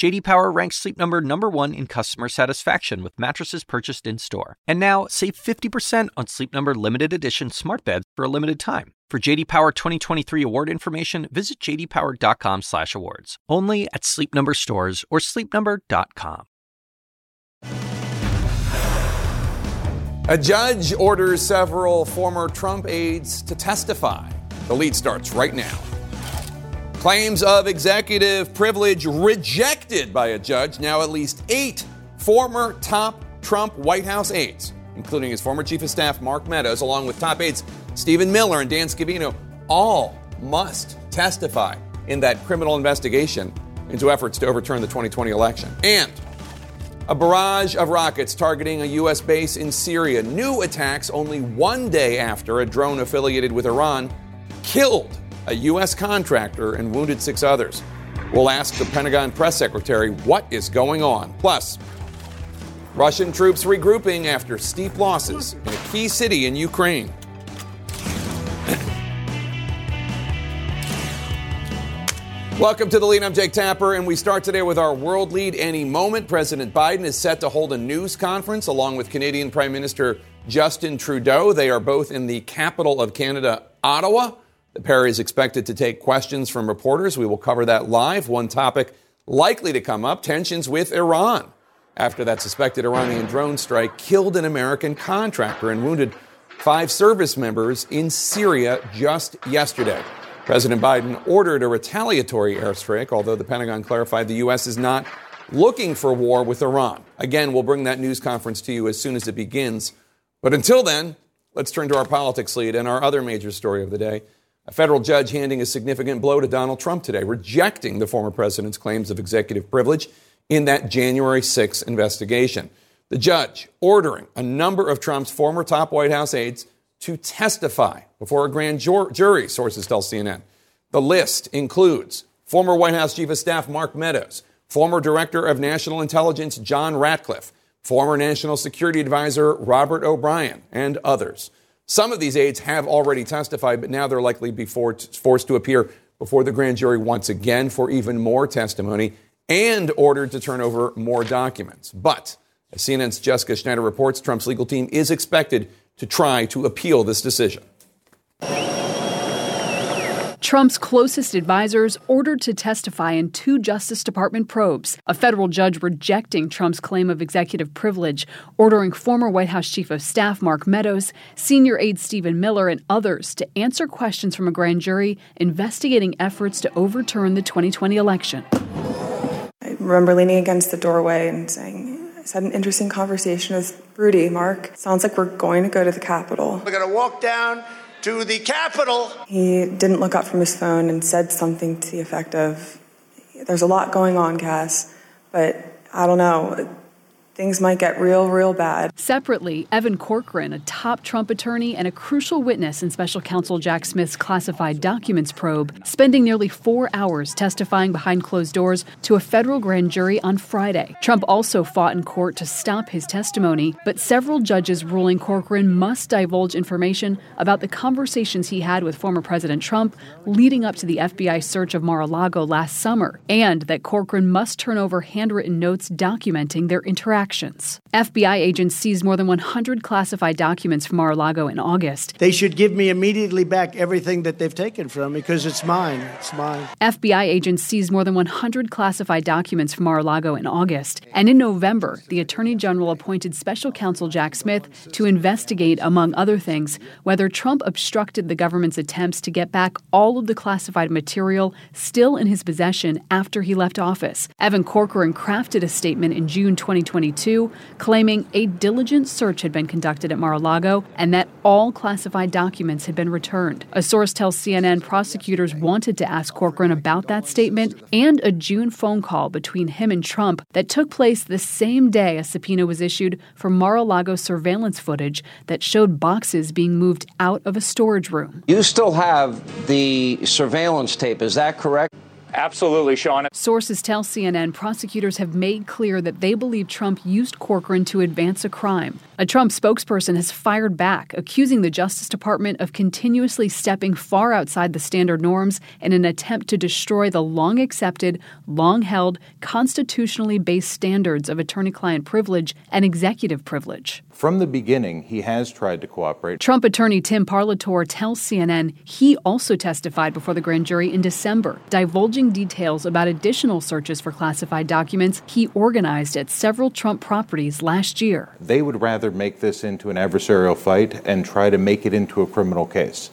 JD Power ranks Sleep Number number 1 in customer satisfaction with mattresses purchased in-store. And now, save 50% on Sleep Number limited edition smart beds for a limited time. For JD Power 2023 award information, visit jdpower.com/awards. Only at Sleep Number stores or sleepnumber.com. A judge orders several former Trump aides to testify. The lead starts right now. Claims of executive privilege rejected by a judge. Now, at least eight former top Trump White House aides, including his former chief of staff, Mark Meadows, along with top aides Stephen Miller and Dan Scavino, all must testify in that criminal investigation into efforts to overturn the 2020 election. And a barrage of rockets targeting a U.S. base in Syria. New attacks only one day after a drone affiliated with Iran killed a U.S. contractor and wounded six others. We'll ask the Pentagon press secretary what is going on. Plus, Russian troops regrouping after steep losses in a key city in Ukraine. Welcome to the lead. I'm Jake Tapper, and we start today with our world lead any moment. President Biden is set to hold a news conference along with Canadian Prime Minister Justin Trudeau. They are both in the capital of Canada, Ottawa. Pair is expected to take questions from reporters. We will cover that live. One topic likely to come up tensions with Iran after that suspected Iranian drone strike killed an American contractor and wounded five service members in Syria just yesterday. President Biden ordered a retaliatory airstrike, although the Pentagon clarified the U.S. is not looking for war with Iran. Again, we'll bring that news conference to you as soon as it begins. But until then, let's turn to our politics lead and our other major story of the day. A federal judge handing a significant blow to Donald Trump today, rejecting the former president's claims of executive privilege in that January 6 investigation. The judge ordering a number of Trump's former top White House aides to testify before a grand jury, sources tell CNN. The list includes former White House Chief of Staff Mark Meadows, former Director of National Intelligence John Ratcliffe, former National Security Advisor Robert O'Brien, and others. Some of these aides have already testified, but now they're likely be forced to appear before the grand jury once again for even more testimony and ordered to turn over more documents. But as CNN's Jessica Schneider reports, Trump's legal team is expected to try to appeal this decision. Trump's closest advisors ordered to testify in two Justice Department probes. A federal judge rejecting Trump's claim of executive privilege, ordering former White House Chief of Staff Mark Meadows, senior aide Stephen Miller, and others to answer questions from a grand jury investigating efforts to overturn the 2020 election. I remember leaning against the doorway and saying, I had an interesting conversation with Rudy. Mark, sounds like we're going to go to the Capitol. We're going to walk down to the Capitol. He didn't look up from his phone and said something to the effect of, There's a lot going on, Cass, but I don't know things might get real, real bad. Separately, Evan Corcoran, a top Trump attorney and a crucial witness in special counsel Jack Smith's classified documents probe, spending nearly four hours testifying behind closed doors to a federal grand jury on Friday. Trump also fought in court to stop his testimony, but several judges ruling Corcoran must divulge information about the conversations he had with former President Trump leading up to the FBI search of Mar a Lago last summer, and that Corcoran must turn over handwritten notes documenting their interaction actions. FBI agents seized more than 100 classified documents from Mar-a-Lago in August. They should give me immediately back everything that they've taken from me because it's mine. It's mine. FBI agents seized more than 100 classified documents from Mar-a-Lago in August. And in November, the Attorney General appointed special counsel Jack Smith to investigate, among other things, whether Trump obstructed the government's attempts to get back all of the classified material still in his possession after he left office. Evan Corcoran crafted a statement in June 2022 claiming a diligent search had been conducted at Mar a Lago and that all classified documents had been returned. A source tells CNN prosecutors wanted to ask Corcoran about that statement and a June phone call between him and Trump that took place the same day a subpoena was issued for Mar a Lago surveillance footage that showed boxes being moved out of a storage room. You still have the surveillance tape, is that correct? Absolutely, Sean. Sources tell CNN prosecutors have made clear that they believe Trump used Corcoran to advance a crime. A Trump spokesperson has fired back, accusing the Justice Department of continuously stepping far outside the standard norms in an attempt to destroy the long accepted, long held, constitutionally based standards of attorney client privilege and executive privilege. From the beginning, he has tried to cooperate. Trump attorney Tim Parlatore tells CNN he also testified before the grand jury in December, divulging details about additional searches for classified documents he organized at several Trump properties last year. They would rather make this into an adversarial fight and try to make it into a criminal case.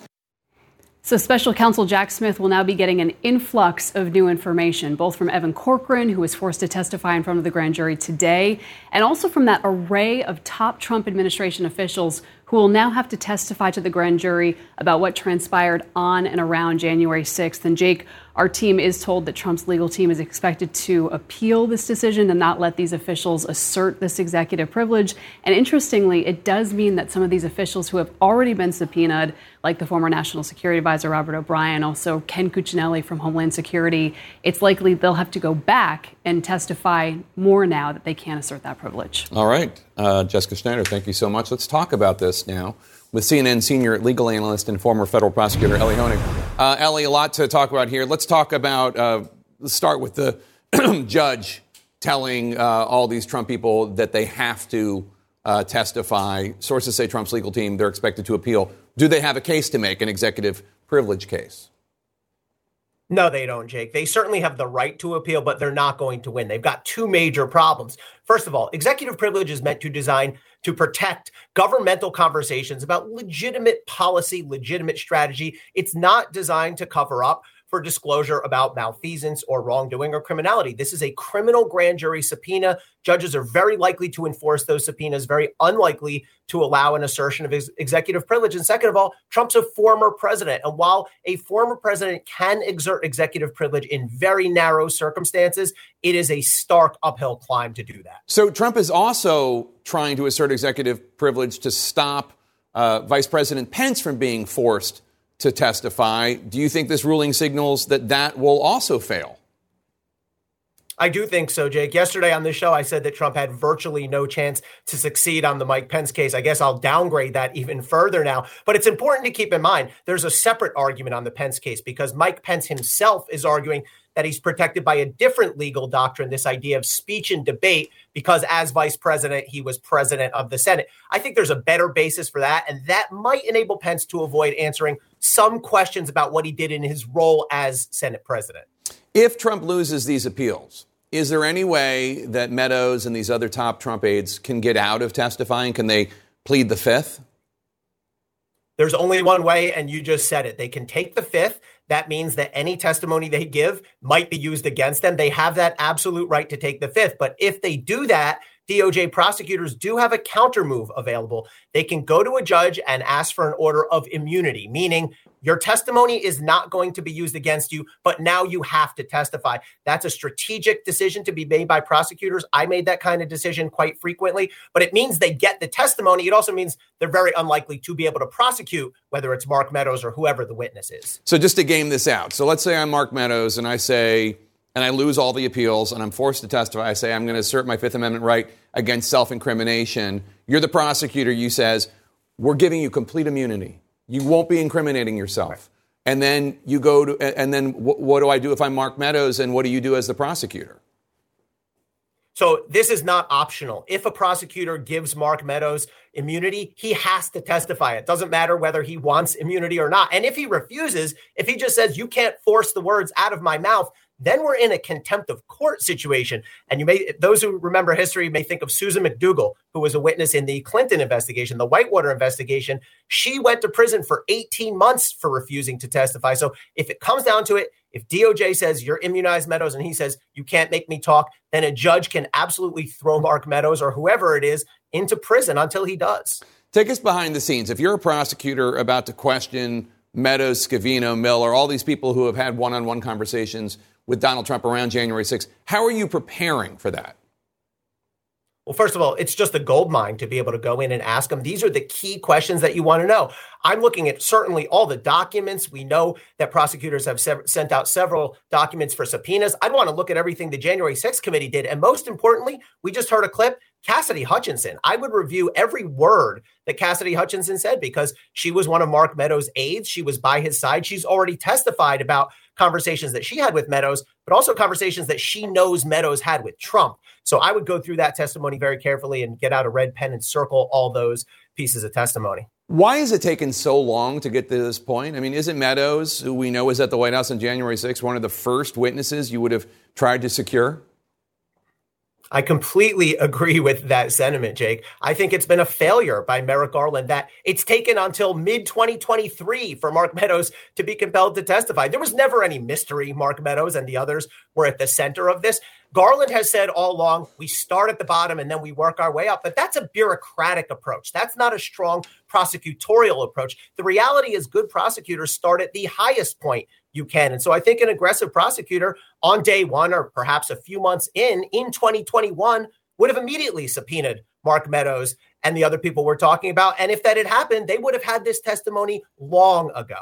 So, special counsel Jack Smith will now be getting an influx of new information, both from Evan Corcoran, who was forced to testify in front of the grand jury today, and also from that array of top Trump administration officials who will now have to testify to the grand jury about what transpired on and around January 6th. And, Jake, our team is told that Trump's legal team is expected to appeal this decision and not let these officials assert this executive privilege. And interestingly, it does mean that some of these officials who have already been subpoenaed, like the former National Security Advisor Robert O'Brien, also Ken Cuccinelli from Homeland Security, it's likely they'll have to go back and testify more now that they can't assert that privilege. All right. Uh, Jessica Schneider, thank you so much. Let's talk about this now with CNN senior legal analyst and former federal prosecutor Elie Honig. Uh, Elie, a lot to talk about here. Let's talk about, uh, let's start with the judge telling uh, all these Trump people that they have to uh, testify. Sources say Trump's legal team, they're expected to appeal. Do they have a case to make, an executive privilege case? No, they don't, Jake. They certainly have the right to appeal, but they're not going to win. They've got two major problems. First of all, executive privilege is meant to design to protect governmental conversations about legitimate policy, legitimate strategy. It's not designed to cover up for disclosure about malfeasance or wrongdoing or criminality. This is a criminal grand jury subpoena. Judges are very likely to enforce those subpoenas, very unlikely to allow an assertion of his executive privilege. And second of all, Trump's a former president. And while a former president can exert executive privilege in very narrow circumstances, it is a stark uphill climb to do that. So Trump is also trying to assert executive privilege to stop uh, Vice President Pence from being forced to testify. Do you think this ruling signals that that will also fail? I do think so, Jake. Yesterday on this show, I said that Trump had virtually no chance to succeed on the Mike Pence case. I guess I'll downgrade that even further now. But it's important to keep in mind there's a separate argument on the Pence case because Mike Pence himself is arguing that he's protected by a different legal doctrine, this idea of speech and debate, because as vice president, he was president of the Senate. I think there's a better basis for that. And that might enable Pence to avoid answering some questions about what he did in his role as Senate president. If Trump loses these appeals, is there any way that Meadows and these other top Trump aides can get out of testifying? Can they plead the fifth? There's only one way, and you just said it. They can take the fifth. That means that any testimony they give might be used against them. They have that absolute right to take the fifth. But if they do that, DOJ prosecutors do have a counter move available. They can go to a judge and ask for an order of immunity, meaning your testimony is not going to be used against you, but now you have to testify. That's a strategic decision to be made by prosecutors. I made that kind of decision quite frequently, but it means they get the testimony. It also means they're very unlikely to be able to prosecute, whether it's Mark Meadows or whoever the witness is. So just to game this out. So let's say I'm Mark Meadows and I say, and I lose all the appeals and I'm forced to testify. I say I'm going to assert my Fifth Amendment right against self-incrimination. You're the prosecutor. You says we're giving you complete immunity. You won't be incriminating yourself. Right. And then you go to, and then what, what do I do if I'm Mark Meadows? And what do you do as the prosecutor? So this is not optional. If a prosecutor gives Mark Meadows immunity, he has to testify. It doesn't matter whether he wants immunity or not. And if he refuses, if he just says, you can't force the words out of my mouth, then we're in a contempt of court situation. And you may, those who remember history may think of Susan McDougal, who was a witness in the Clinton investigation, the Whitewater investigation. She went to prison for 18 months for refusing to testify. So if it comes down to it, if DOJ says you're immunized Meadows and he says you can't make me talk, then a judge can absolutely throw Mark Meadows or whoever it is into prison until he does. Take us behind the scenes. If you're a prosecutor about to question Meadows, Scavino, Miller, all these people who have had one on one conversations with Donald Trump around January 6th. How are you preparing for that? Well, first of all, it's just a gold mine to be able to go in and ask them. These are the key questions that you want to know. I'm looking at certainly all the documents. We know that prosecutors have sent out several documents for subpoenas. I'd want to look at everything the January 6th committee did. And most importantly, we just heard a clip Cassidy Hutchinson. I would review every word that Cassidy Hutchinson said because she was one of Mark Meadows' aides. She was by his side. She's already testified about conversations that she had with Meadows, but also conversations that she knows Meadows had with Trump. So I would go through that testimony very carefully and get out a red pen and circle all those pieces of testimony. Why has it taken so long to get to this point? I mean, isn't Meadows, who we know was at the White House on January 6th, one of the first witnesses you would have tried to secure? I completely agree with that sentiment, Jake. I think it's been a failure by Merrick Garland that it's taken until mid 2023 for Mark Meadows to be compelled to testify. There was never any mystery. Mark Meadows and the others were at the center of this. Garland has said all along, we start at the bottom and then we work our way up. But that's a bureaucratic approach. That's not a strong prosecutorial approach. The reality is, good prosecutors start at the highest point you can. And so I think an aggressive prosecutor on day one or perhaps a few months in, in 2021, would have immediately subpoenaed Mark Meadows and the other people we're talking about. And if that had happened, they would have had this testimony long ago.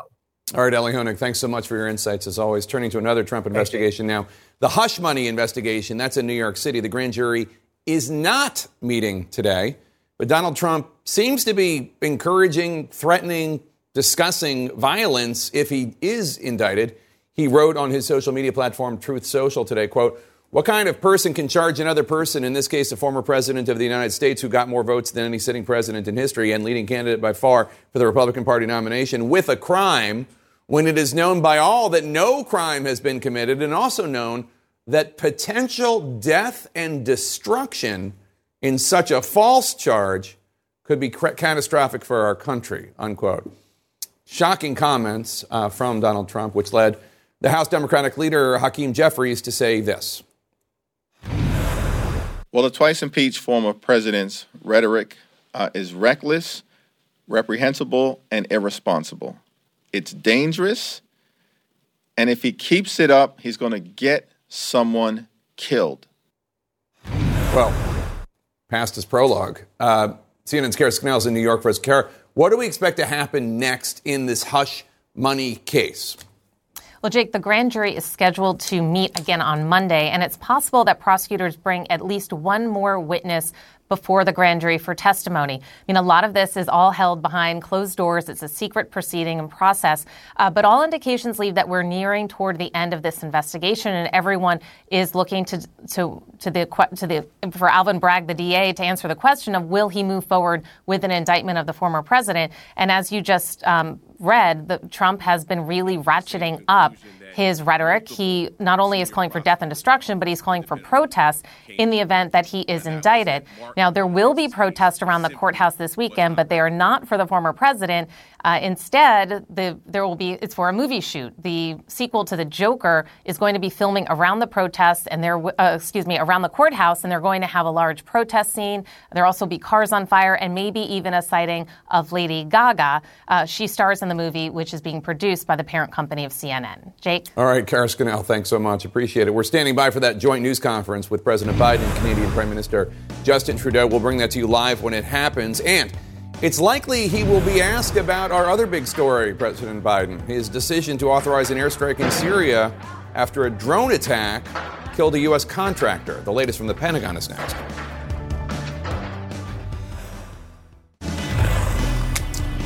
All right, Elie Honig, thanks so much for your insights as always. Turning to another Trump investigation now. The hush money investigation, that's in New York City. The grand jury is not meeting today, but Donald Trump seems to be encouraging, threatening, discussing violence if he is indicted. He wrote on his social media platform Truth Social today, quote, what kind of person can charge another person, in this case a former president of the United States who got more votes than any sitting president in history and leading candidate by far for the Republican Party nomination, with a crime when it is known by all that no crime has been committed and also known that potential death and destruction in such a false charge could be catastrophic for our country, unquote shocking comments uh, from Donald Trump, which led the House Democratic leader Hakeem Jeffries to say this. Well, the twice impeached former president's rhetoric uh, is reckless, reprehensible, and irresponsible. It's dangerous, and if he keeps it up, he's going to get someone killed. Well, past his prologue. Uh, CNN's Kara is in New York for us. Kara, what do we expect to happen next in this hush money case? Well, Jake, the grand jury is scheduled to meet again on Monday, and it's possible that prosecutors bring at least one more witness before the grand jury for testimony. I mean, a lot of this is all held behind closed doors. It's a secret proceeding and process. Uh, but all indications leave that we're nearing toward the end of this investigation, and everyone is looking to to to the to the for Alvin Bragg, the DA, to answer the question of will he move forward with an indictment of the former president. And as you just um, read, the, Trump has been really ratcheting up his rhetoric. He not only is calling for death and destruction, but he's calling for protests in the event that he is indicted. Now, there will be protests around the courthouse this weekend, but they are not for the former president. Uh, instead, the, there will be it's for a movie shoot. The sequel to The Joker is going to be filming around the protests and they're uh, excuse me around the courthouse, and they're going to have a large protest scene. There'll also be cars on fire and maybe even a sighting of Lady Gaga. Uh, she stars in the movie, which is being produced by the parent company of CNN. Jake. All right, Kara Scannell, thanks so much. Appreciate it. We're standing by for that joint news conference with President Biden and Canadian Prime Minister Justin Trudeau. We'll bring that to you live when it happens. And it's likely he will be asked about our other big story, President Biden, his decision to authorize an airstrike in Syria after a drone attack killed a U.S. contractor. The latest from the Pentagon is next.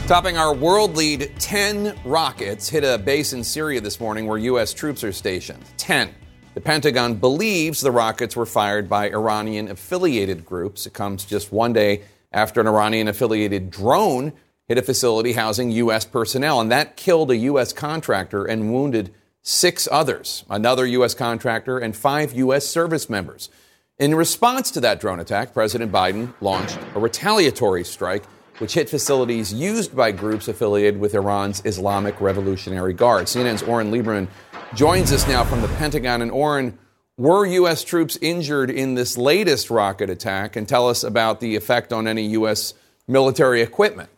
Topping our world lead, 10 rockets hit a base in Syria this morning where U.S. troops are stationed. 10. The Pentagon believes the rockets were fired by Iranian affiliated groups. It comes just one day after an Iranian affiliated drone hit a facility housing U.S. personnel, and that killed a U.S. contractor and wounded six others, another U.S. contractor, and five U.S. service members. In response to that drone attack, President Biden launched a retaliatory strike which hit facilities used by groups affiliated with Iran's Islamic Revolutionary Guard. CNN's Oren Liebermann joins us now from the Pentagon. And Oren, were U.S. troops injured in this latest rocket attack? And tell us about the effect on any U.S. military equipment.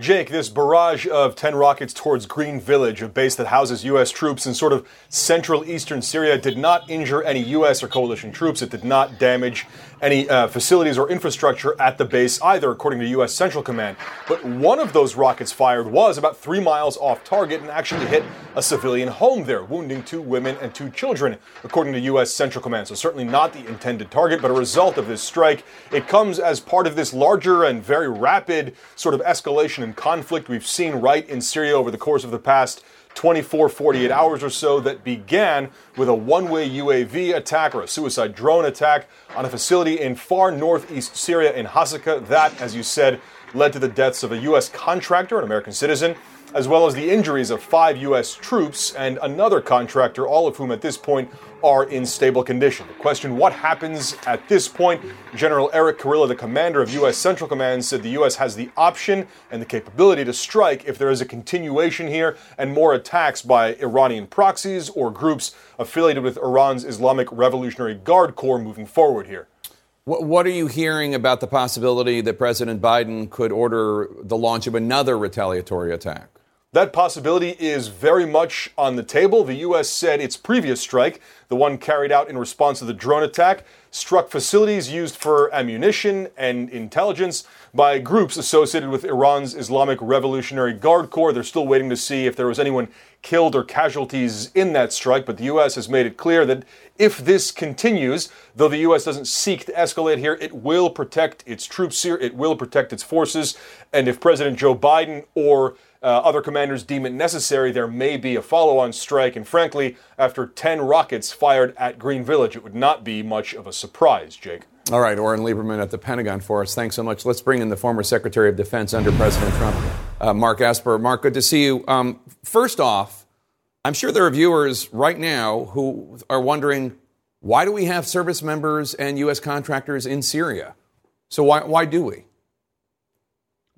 Jake, this barrage of 10 rockets towards Green Village, a base that houses U.S. troops in sort of central eastern Syria, did not injure any U.S. or coalition troops. It did not damage any uh, facilities or infrastructure at the base either, according to U.S. Central Command. But one of those rockets fired was about three miles off target and actually hit a civilian home there, wounding two women and two children, according to U.S. Central Command. So, certainly not the intended target, but a result of this strike. It comes as part of this larger and very rapid sort of escalation and conflict we've seen right in Syria over the course of the past 24, 48 hours or so that began with a one way UAV attack or a suicide drone attack on a facility in far northeast Syria in Hasaka. That, as you said, led to the deaths of a U.S. contractor, an American citizen, as well as the injuries of five U.S. troops and another contractor, all of whom at this point are in stable condition. The question what happens at this point? General Eric Kurilla, the commander of U.S. Central Command, said the U.S. has the option and the capability to strike if there is a continuation here and more attacks by Iranian proxies or groups affiliated with Iran's Islamic Revolutionary Guard Corps moving forward here. What are you hearing about the possibility that President Biden could order the launch of another retaliatory attack? That possibility is very much on the table. The U.S. said its previous strike, the one carried out in response to the drone attack, struck facilities used for ammunition and intelligence by groups associated with Iran's Islamic Revolutionary Guard Corps. They're still waiting to see if there was anyone killed or casualties in that strike, but the U.S. has made it clear that if this continues, though the U.S. doesn't seek to escalate here, it will protect its troops here, it will protect its forces, and if President Joe Biden or uh, other commanders deem it necessary, there may be a follow on strike. And frankly, after 10 rockets fired at Green Village, it would not be much of a surprise, Jake. All right, Oren Liebermann at the Pentagon for us. Thanks so much. Let's bring in the former Secretary of Defense under President Trump, uh, Mark Esper. Mark, good to see you. Um, first off, I'm sure there are viewers right now who are wondering why do we have service members and U.S. contractors in Syria? So why, why do we?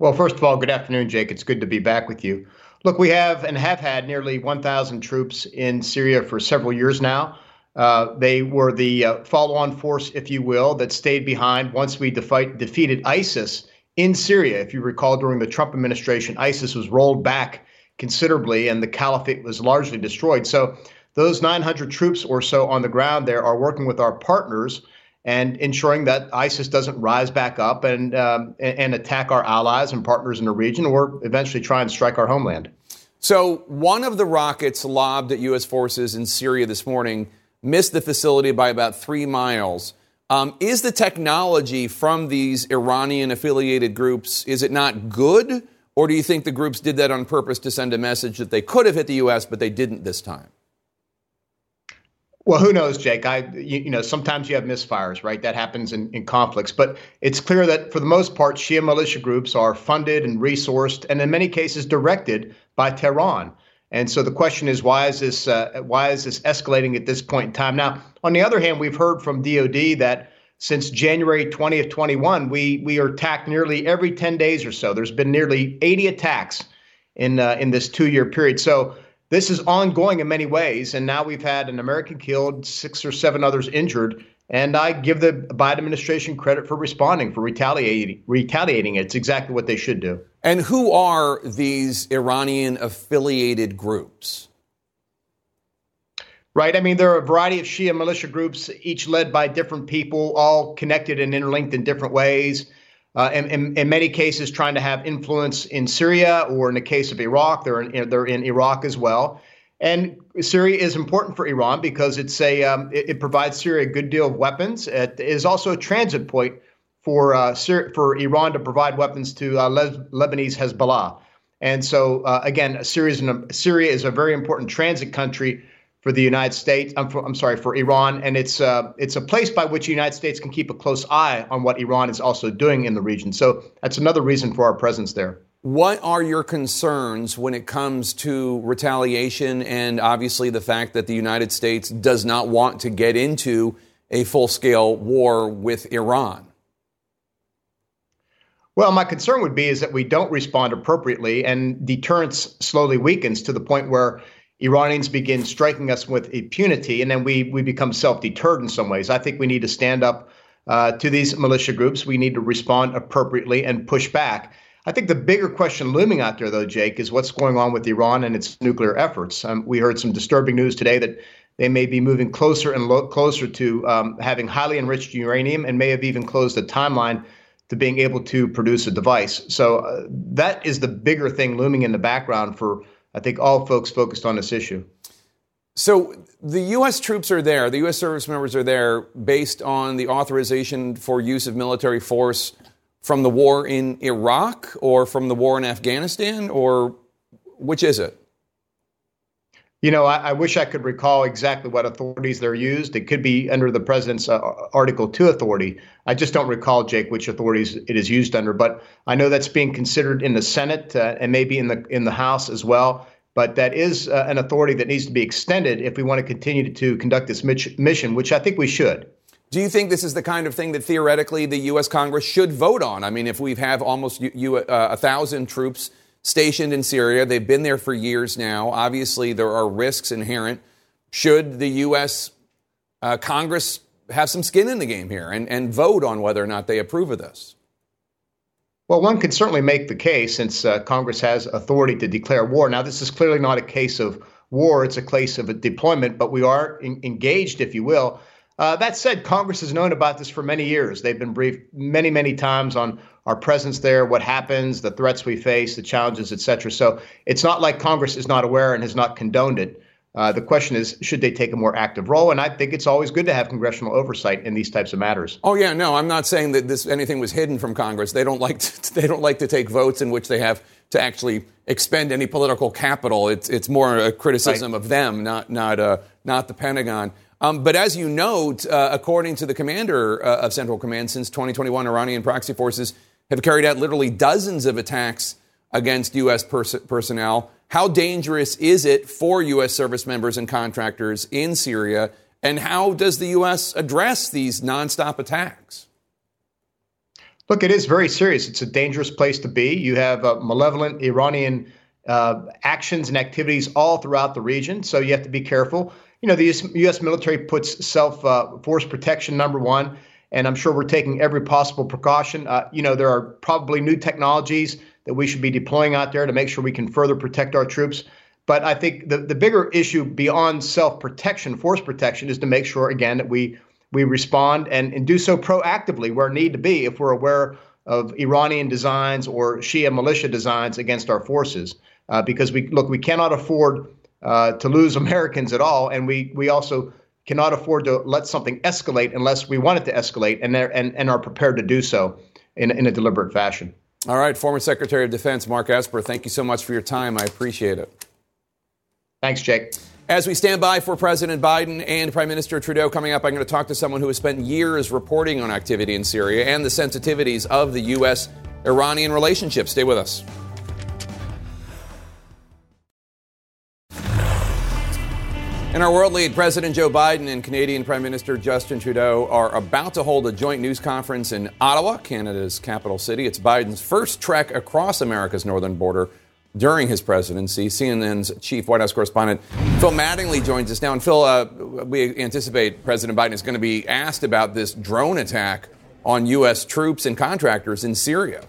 Well, first of all, good afternoon, Jake. It's good to be back with you. Look, we have and have had nearly 1,000 troops in Syria for several years now. Uh, they were the uh, follow on force, if you will, that stayed behind once we defeated ISIS in Syria. If you recall, during the Trump administration, ISIS was rolled back considerably and the caliphate was largely destroyed. So, those 900 troops or so on the ground there are working with our partners and ensuring that ISIS doesn't rise back up and, um, and attack our allies and partners in the region or eventually try and strike our homeland. So, one of the rockets lobbed at U.S. forces in Syria this morning missed the facility by about three miles. Um, is the technology from these Iranian affiliated groups is it not good, or do you think the groups did that on purpose to send a message that they could have hit the U.S. but they didn't this time? Well, who knows, Jake? I, you, you, know, sometimes you have misfires, right? That happens in, in conflicts. But it's clear that for the most part, Shia militia groups are funded and resourced, and in many cases directed by Tehran. And so the question is, why is this uh, why is this escalating at this point in time? Now, on the other hand, we've heard from DoD that since January 20th, 21, we we are attacked nearly every 10 days or so. There's been nearly 80 attacks in uh, in this two year period. So this is ongoing in many ways. And now we've had an American killed, six or seven others injured. And I give the Biden administration credit for responding, for retaliating. Retaliating, it's exactly what they should do. And who are these Iranian affiliated groups? Right. I mean, there are a variety of Shia militia groups, each led by different people, all connected and interlinked in different ways uh, in, in, in, many cases trying to have influence in Syria, or in the case of Iraq, they're in, they're in Iraq as well. And Syria is important for Iran because it's a um, it, it, provides Syria a good deal of weapons. It is also a transit point for uh, for Iran to provide weapons to uh, Le- Lebanese Hezbollah. And so uh, again, Syria is, an, Syria is a very important transit country for the United States. I'm, for, I'm sorry for Iran, and it's uh, it's a place by which the United States can keep a close eye on what Iran is also doing in the region. So that's another reason for our presence there. What are your concerns when it comes to retaliation and obviously the fact that the United States does not want to get into a full scale war with Iran? Well, my concern would be is that we don't respond appropriately and deterrence slowly weakens to the point where Iranians begin striking us with impunity, and then we we become self-deterred in some ways. I think we need to stand up uh, to these militia groups. We need to respond appropriately and push back. I think the bigger question looming out there, though, Jake, is what's going on with Iran and its nuclear efforts. Um, we heard some disturbing news today that they may be moving closer and lo- closer to um, having highly enriched uranium and may have even closed the timeline to being able to produce a device. So uh, that is the bigger thing looming in the background for, I think, all folks focused on this issue. So the U.S. troops are there, the U.S. service members are there based on the authorization for use of military force from the war in Iraq or from the war in Afghanistan, or which is it? You know, I, I, wish I could recall exactly what authorities they're used. It could be under the president's uh, Article 2 authority. I just don't recall, Jake, which authorities it is used under. But I know that's being considered in the Senate uh, and maybe in the in the House as well. But that is uh, an authority that needs to be extended if we want to continue to, conduct this mission, which I think we should. Do you think this is the kind of thing that theoretically the U.S. Congress should vote on? I mean, if we have almost you, you, uh, a thousand troops stationed in Syria. They've been there for years now. Obviously, there are risks inherent. Should the U.S. Uh, Congress have some skin in the game here and, and vote on whether or not they approve of this? Well, one can certainly make the case since uh, Congress has authority to declare war. Now, this is clearly not a case of war, it's a case of a deployment, but we are in- engaged, if you will. Uh, that said, Congress has known about this for many years. They've been briefed many, many times on our presence there, what happens, the threats we face, the challenges, et cetera. So it's not like Congress is not aware and has not condoned it. Uh, the question is, should they take a more active role? And I think it's always good to have congressional oversight in these types of matters. Oh yeah, no, I'm not saying that this anything was hidden from Congress. They don't like to, they don't like to take votes in which they have to actually expend any political capital. It's it's more a criticism right. of them, not not uh, not the Pentagon. Um, but as you note, uh, according to the commander uh, of Central Command, since 2021, Iranian proxy forces have carried out literally dozens of attacks against U.S. Pers- personnel. How dangerous is it for U.S. service members and contractors in Syria? And how does the U.S. address these nonstop attacks? Look, it is very serious. It's a dangerous place to be. You have uh, malevolent Iranian uh, actions and activities all throughout the region, so you have to be careful. You know, the U.S. Military puts self uh, force protection number one and I'm sure we're taking every possible precaution. Uh, you know, there are probably new technologies that we should be deploying out there to make sure we can further protect our troops. But I think the, the bigger issue beyond self protection, force protection, is to make sure, again, that we, we respond and, and do so proactively where need to be if we're aware of Iranian designs or Shia militia designs against our forces. Uh, because we look, we cannot afford uh, to lose Americans at all, and we we also cannot afford to let something escalate unless we want it to escalate and, and, and are prepared to do so in, in a deliberate fashion. All right, former Secretary of Defense Mark Esper, thank you so much for your time. I appreciate it. Thanks, Jake. As we stand by for President Biden and Prime Minister Trudeau coming up, I'm going to talk to someone who has spent years reporting on activity in Syria and the sensitivities of the U.S. Iranian relationship. Stay with us. In our world lead, President Joe Biden and Canadian Prime Minister Justin Trudeau are about to hold a joint news conference in Ottawa, Canada's capital city. It's Biden's first trek across America's northern border during his presidency. CNN's chief White House correspondent Phil Mattingly joins us now. And Phil, uh, we anticipate President Biden is going to be asked about this drone attack on U.S. troops and contractors in Syria.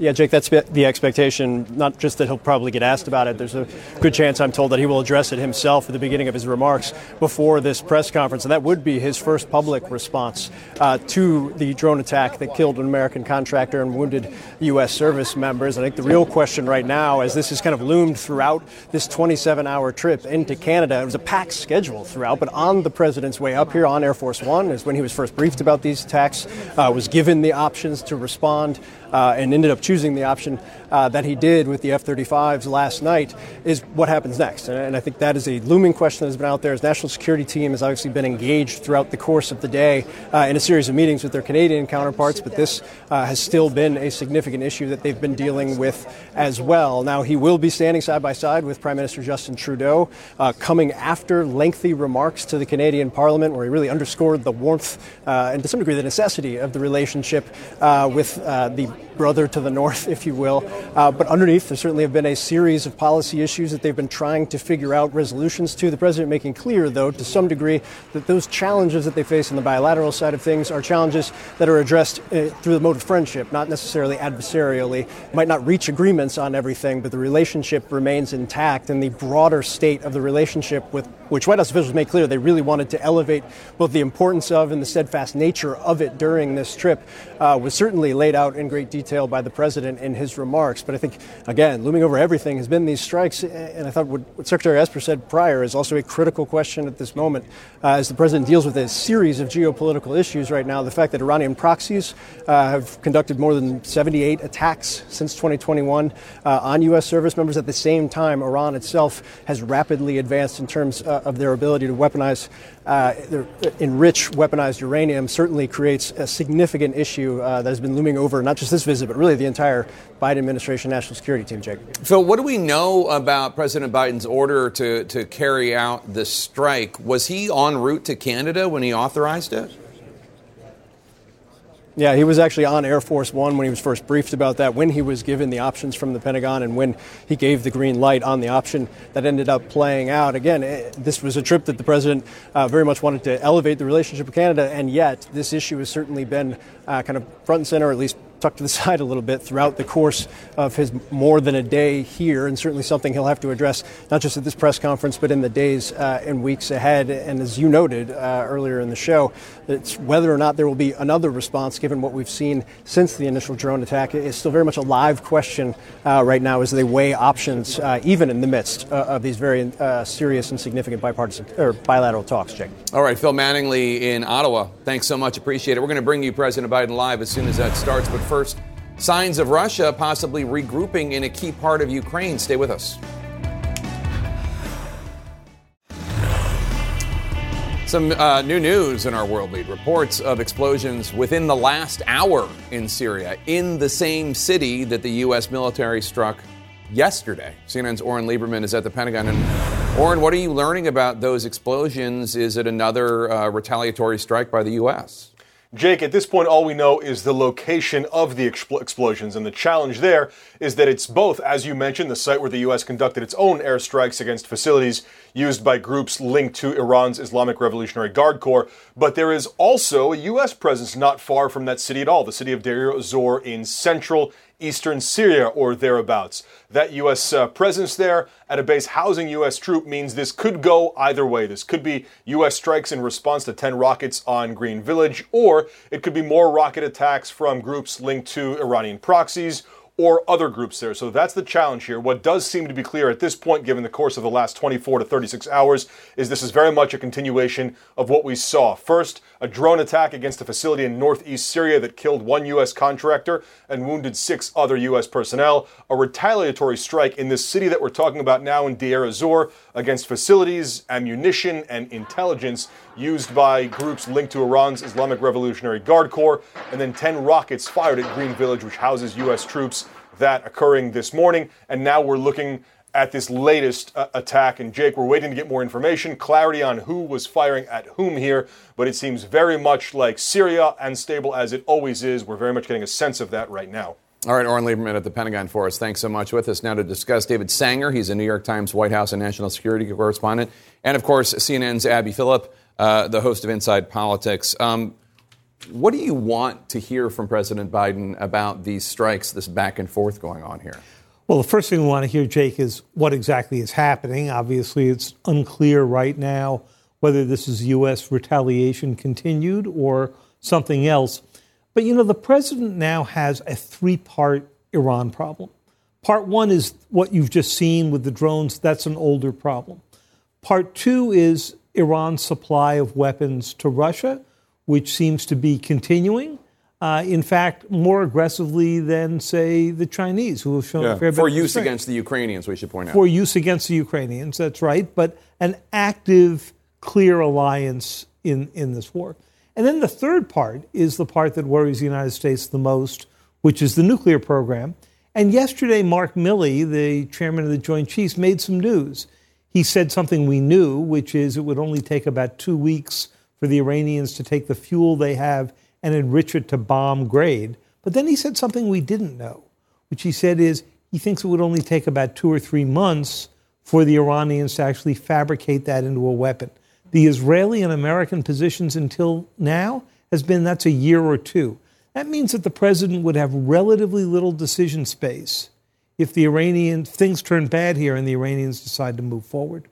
Yeah, Jake, that's the expectation. Not just that he'll probably get asked about it. There's a good chance, I'm told, that he will address it himself at the beginning of his remarks before this press conference. And that would be his first public response uh, to the drone attack that killed an American contractor and wounded U.S. service members. I think the real question right now, as this has kind of loomed throughout this 27 hour trip into Canada, it was a packed schedule throughout, but on the president's way up here on Air Force One is when he was first briefed about these attacks, uh, was given the options to respond uh, and ended up choosing the option uh, that he did with the F 35s last night is what happens next. And, and, I think that is a looming question that has been out there. His national security team has obviously been engaged throughout the course of the day uh, in a series of meetings with their Canadian counterparts, but this uh, has still been a significant issue that they've been dealing with as well. Now, he will be standing side by side with Prime Minister Justin Trudeau, uh, coming after lengthy remarks to the Canadian Parliament, where he really underscored the warmth uh, and to some degree the necessity of the relationship with the brother to the north, if you will, Uh, but underneath, there certainly have been a series of policy issues that they've been trying to figure out resolutions to. The president making clear, though, to some degree, that those challenges that they face on the bilateral side of things are challenges that are addressed uh, through the mode of friendship, not necessarily adversarially. Might not reach agreements on everything, but the relationship remains intact, and the broader state of the relationship with which White House officials made clear they really wanted to elevate both the importance of and the steadfast nature of it during this trip uh, was certainly laid out in great detail by the president in his remarks. But I think, again, looming over everything has been these strikes. And I thought what, Secretary Esper said prior is also a critical question at this moment uh, as the president deals with a series of geopolitical issues right now. The fact that Iranian proxies uh, have conducted more than 78 attacks since 2021 uh, on U.S. service members. At the same time, Iran itself has rapidly advanced in terms uh, of their ability to weaponize, uh, enrich weaponized uranium, certainly creates a significant issue uh, that has been looming over not just this visit, but really the entire Biden administration national security team, Jake. Phil, what do we know about President Biden's order to, to carry out the strike? Was he en route to Canada when he authorized it? Yeah, he was actually on Air Force One when he was first briefed about that, when he was given the options from the Pentagon, and when he gave the green light on the option that ended up playing out. Again, eh, this was a trip that the president uh, very much wanted to elevate the relationship with Canada, and yet this issue has certainly been uh, kind of front and center, at least tucked to the side a little bit throughout the course of his more than a day here, and certainly something he'll have to address not just at this press conference, but in the days uh, and weeks ahead. And as you noted uh, earlier in the show, it's whether or not there will be another response, given what we've seen since the initial drone attack, is still very much a live question uh, right now as they weigh options, uh, even in the midst uh, of these very uh, serious and significant bipartisan or bilateral talks. Jake. All right, Phil Mattingly in Ottawa. Thanks so much. Appreciate it. We're going to bring you President Biden live as soon as that starts, but first, signs of Russia possibly regrouping in a key part of Ukraine. Stay with us. Some uh, new news in our world lead reports of explosions within the last hour in Syria, in the same city that the U.S. military struck yesterday. CNN's Oren Liebermann is at the Pentagon. And Oren, what are you learning about those explosions? Is it another uh, retaliatory strike by the U.S.? Jake, at this point, all we know is the location of the expl- explosions, and the challenge there is that it's both, as you mentioned, the site where the U.S. conducted its own airstrikes against facilities used by groups linked to Iran's Islamic Revolutionary Guard Corps, but there is also a U.S. presence not far from that city at all, the city of Deir ez-Zor in central eastern Syria or thereabouts. That U.S. Uh, presence there at a base housing U.S. troop means this could go either way. This could be U.S. strikes in response to 10 rockets on Green Village, or it could be more rocket attacks from groups linked to Iranian proxies or other groups there. So that's the challenge here. What does seem to be clear at this point, given the course of the last 24 to 36 hours, is this is very much a continuation of what we saw. First, a drone attack against a facility in northeast Syria that killed one U.S. contractor and wounded six other U.S. personnel. A retaliatory strike in this city that we're talking about now in Deir ez-Zor against facilities, ammunition, and intelligence used by groups linked to Iran's Islamic Revolutionary Guard Corps, and then 10 rockets fired at Green Village, which houses U.S. troops that occurring this morning. And now we're looking at this latest uh, attack. And Jake, we're waiting to get more information, clarity on who was firing at whom here. But it seems very much like Syria, unstable as it always is. We're very much getting a sense of that right now. All right, Oren Liebermann at the Pentagon for us. Thanks so much with us now to discuss David Sanger. He's a New York Times White House and national security correspondent. And of course, CNN's Abby Phillip, uh, the host of Inside Politics. Um, what do you want to hear from President Biden about these strikes, this back and forth going on here? Well, the first thing we want to hear, Jake, is what exactly is happening. Obviously, it's unclear right now whether this is U.S. retaliation continued or something else. But you know, the president now has a three part Iran problem. Part one is what you've just seen with the drones, that's an older problem. Part two is Iran's supply of weapons to Russia which seems to be continuing. Uh, in fact, more aggressively than, say, the Chinese, who have shown yeah, a fair for use against the Ukrainians. We should point out for use against the Ukrainians. That's right, but an active, clear alliance in in this war. And then the third part is the part that worries the United States the most, which is the nuclear program. And yesterday, Mark Milley, the chairman of the Joint Chiefs, made some news. He said something we knew, which is it would only take about two weeks for the Iranians to take the fuel they have and enrich it to bomb grade. But then he said something we didn't know, which he said is he thinks it would only take about two or three months for the Iranians to actually fabricate that into a weapon. The Israeli and American positions until now has been that's a year or two. That means that the president would have relatively little decision space if the Iranian things turn bad here and the Iranians decide to move forward.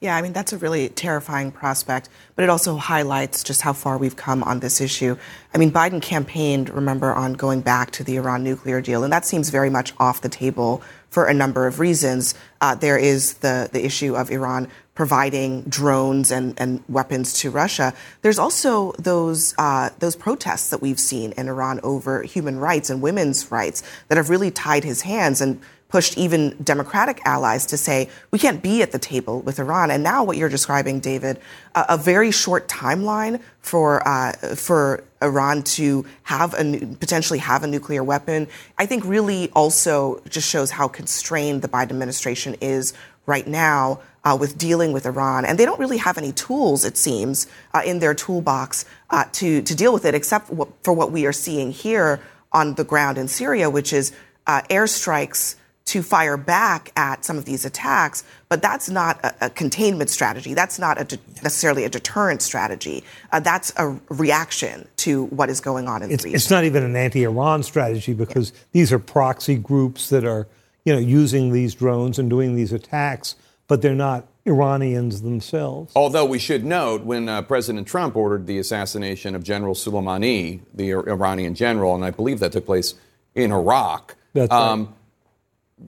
Yeah, I mean, that's a really terrifying prospect, but it also highlights just how far we've come on this issue. I mean, Biden campaigned, remember, on going back to the Iran nuclear deal, and that seems very much off the table for a number of reasons. Uh, there is the, the issue of Iran providing drones and, and weapons to Russia. There's also those uh, those protests that we've seen in Iran over human rights and women's rights that have really tied his hands and pushed even Democratic allies to say, we can't be at the table with Iran. And now what you're describing, David, a, a very short timeline for, uh, for Iran to have a, potentially have a nuclear weapon, I think really also just shows how constrained the Biden administration is right now uh, with dealing with Iran. And they don't really have any tools, it seems, uh, in their toolbox uh, to, to deal with it, except for what we are seeing here on the ground in Syria, which is uh, airstrikes to fire back at some of these attacks, but that's not a, a containment strategy. That's not a de- necessarily a deterrent strategy. Uh, that's a reaction to what is going on in it's, the region. It's not even an anti-Iran strategy because yeah. these are proxy groups that are, you know, using these drones and doing these attacks, but they're not Iranians themselves. Although we should note, when uh, President Trump ordered the assassination of General Soleimani, the Iranian general, and I believe that took place in Iraq. That's um, right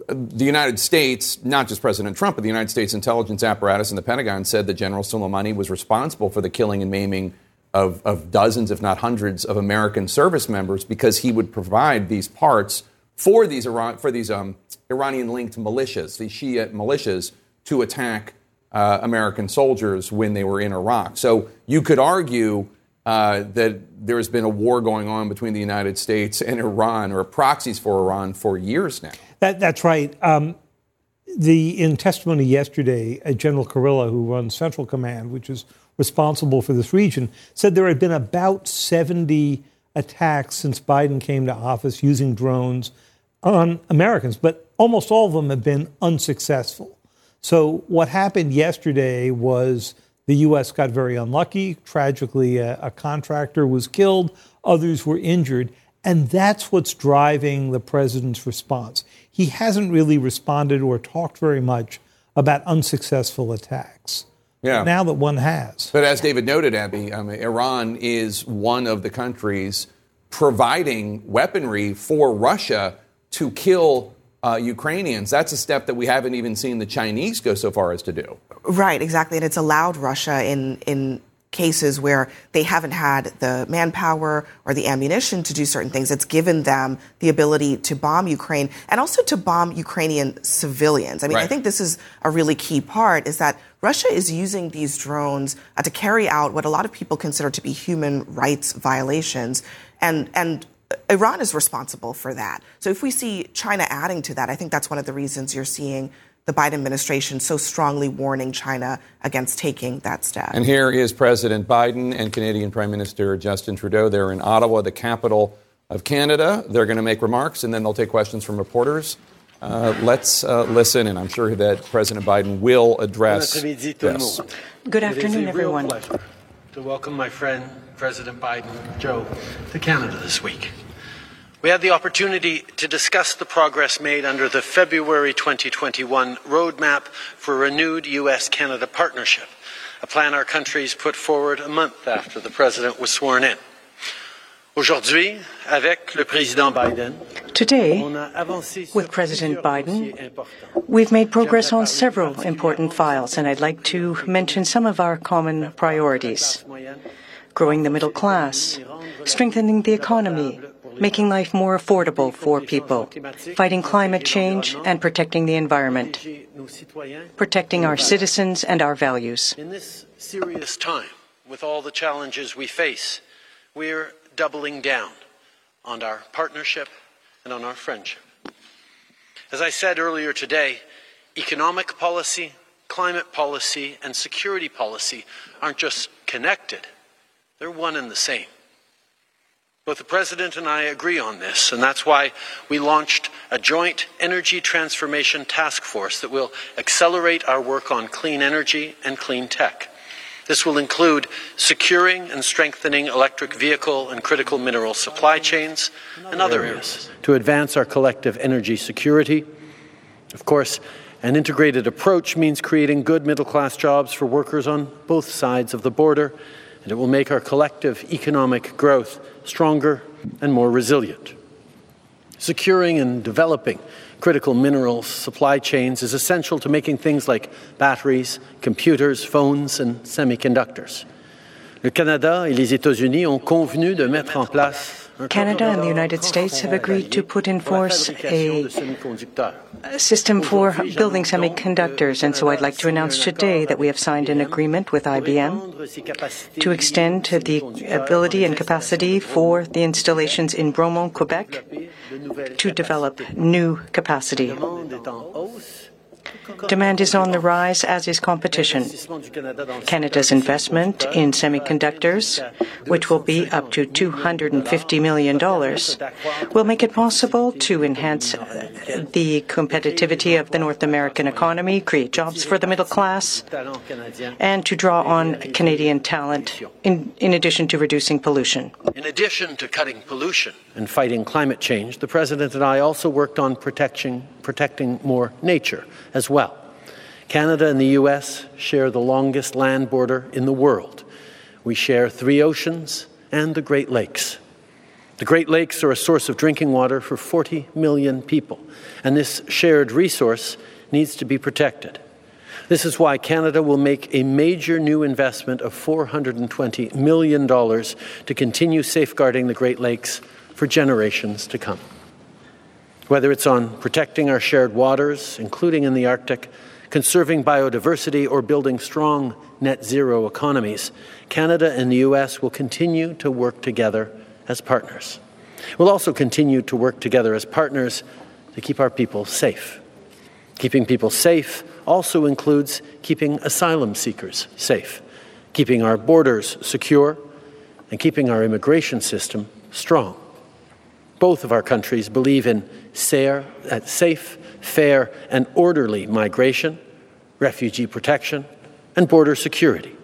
the United States, not just President Trump, but the United States intelligence apparatus and the Pentagon said that General Soleimani was responsible for the killing and maiming of, of dozens, if not hundreds, of American service members because he would provide these parts for these Iran, these um, Iranian-linked militias, these Shia militias, to attack uh, American soldiers when they were in Iraq. So you could argue uh, that there has been a war going on between the United States and Iran, or proxies for Iran, for years now. That, that's right. Um, the in testimony yesterday, General Kurilla, who runs Central Command, which is responsible for this region, said there had been about 70 attacks since Biden came to office using drones on Americans, but almost all of them have been unsuccessful. So what happened yesterday was the U.S. got very unlucky. Tragically, a, a contractor was killed, others were injured. And that's what's driving the president's response. He hasn't really responded or talked very much about unsuccessful attacks. Yeah. Now that one has. But as David noted, Abby, I mean, Iran is one of the countries providing weaponry for Russia to kill uh, Ukrainians. That's a step that we haven't even seen the Chinese go so far as to do. Right, exactly. And it's allowed Russia in, in cases where they haven't had the manpower or the ammunition to do certain things. It's given them the ability to bomb Ukraine and also to bomb Ukrainian civilians. I mean, right. I think this is a really key part is that Russia is using these drones uh, to carry out what a lot of people consider to be human rights violations. And, and Iran is responsible for that. So if we see China adding to that, I think that's one of the reasons you're seeing the Biden administration so strongly warning China against taking that step. And here is President Biden and Canadian Prime Minister Justin Trudeau. They're in Ottawa, the capital of Canada. They're going to make remarks and then they'll take questions from reporters. Uh, let's uh, listen, and I'm sure that President Biden will address this. Good afternoon, everyone. to welcome my friend, President Biden, Joe, to Canada this week. We had the opportunity to discuss the progress made under the February 2021 Roadmap for Renewed U.S. Canada Partnership, a plan our countries put forward a month after the President was sworn in. Aujourd'hui, avec le président Biden, Today, with President Biden, we've made progress on several important files, and I'd like to mention some of our common priorities growing the middle class, strengthening the economy, making life more affordable for people, fighting climate change, and protecting the environment, protecting our citizens and our values. In this serious time, with all the challenges we face, we're doubling down on our partnership and on our friendship. As I said earlier today, economic policy, climate policy, and security policy aren't just connected, they're one and the same. Both the President and I agree on this, and that's why we launched a joint energy transformation task force that will accelerate our work on clean energy and clean tech. This will include securing and strengthening electric vehicle and critical mineral supply chains and other areas. To advance our collective energy security, of course, an integrated approach means creating good middle class jobs for workers on both sides of the border, and it will make our collective economic growth stronger and more resilient. Securing and developing critical minerals supply chains is essential to making things like batteries, computers, phones, and semiconductors. Le Canada et les États-Unis ont convenu de mettre en place Canada and the United States have agreed to put in force a system for building semiconductors. And so I'd like to announce today that we have signed an agreement with IBM to extend the ability and capacity for the installations in Bromont, Quebec, to develop new capacity. Demand is on the rise, as is competition. Canada's investment in semiconductors, which will be up to $250 million, will make it possible to enhance uh, the competitivity of the North American economy, create jobs for the middle class, and to draw on Canadian talent in, in addition to reducing pollution. In addition to cutting pollution and fighting climate change, the President and I also worked on protecting, protecting more nature as well. Canada and the U.S. share the longest land border in the world. We share three oceans and the Great Lakes. The Great Lakes are a source of drinking water for 40 million people, and this shared resource needs to be protected. This is why Canada will make a major new investment of $420 million to continue safeguarding the Great Lakes for generations to come. Whether it's on protecting our shared waters, including in the Arctic, conserving biodiversity, or building strong net zero economies, Canada and the U.S. will continue to work together as partners. We'll also continue to work together as partners to keep our people safe. Keeping people safe also includes keeping asylum seekers safe, keeping our borders secure, and keeping our immigration system strong. Both of our countries believe in uh, safe, fair, and orderly migration, refugee protection, and border security.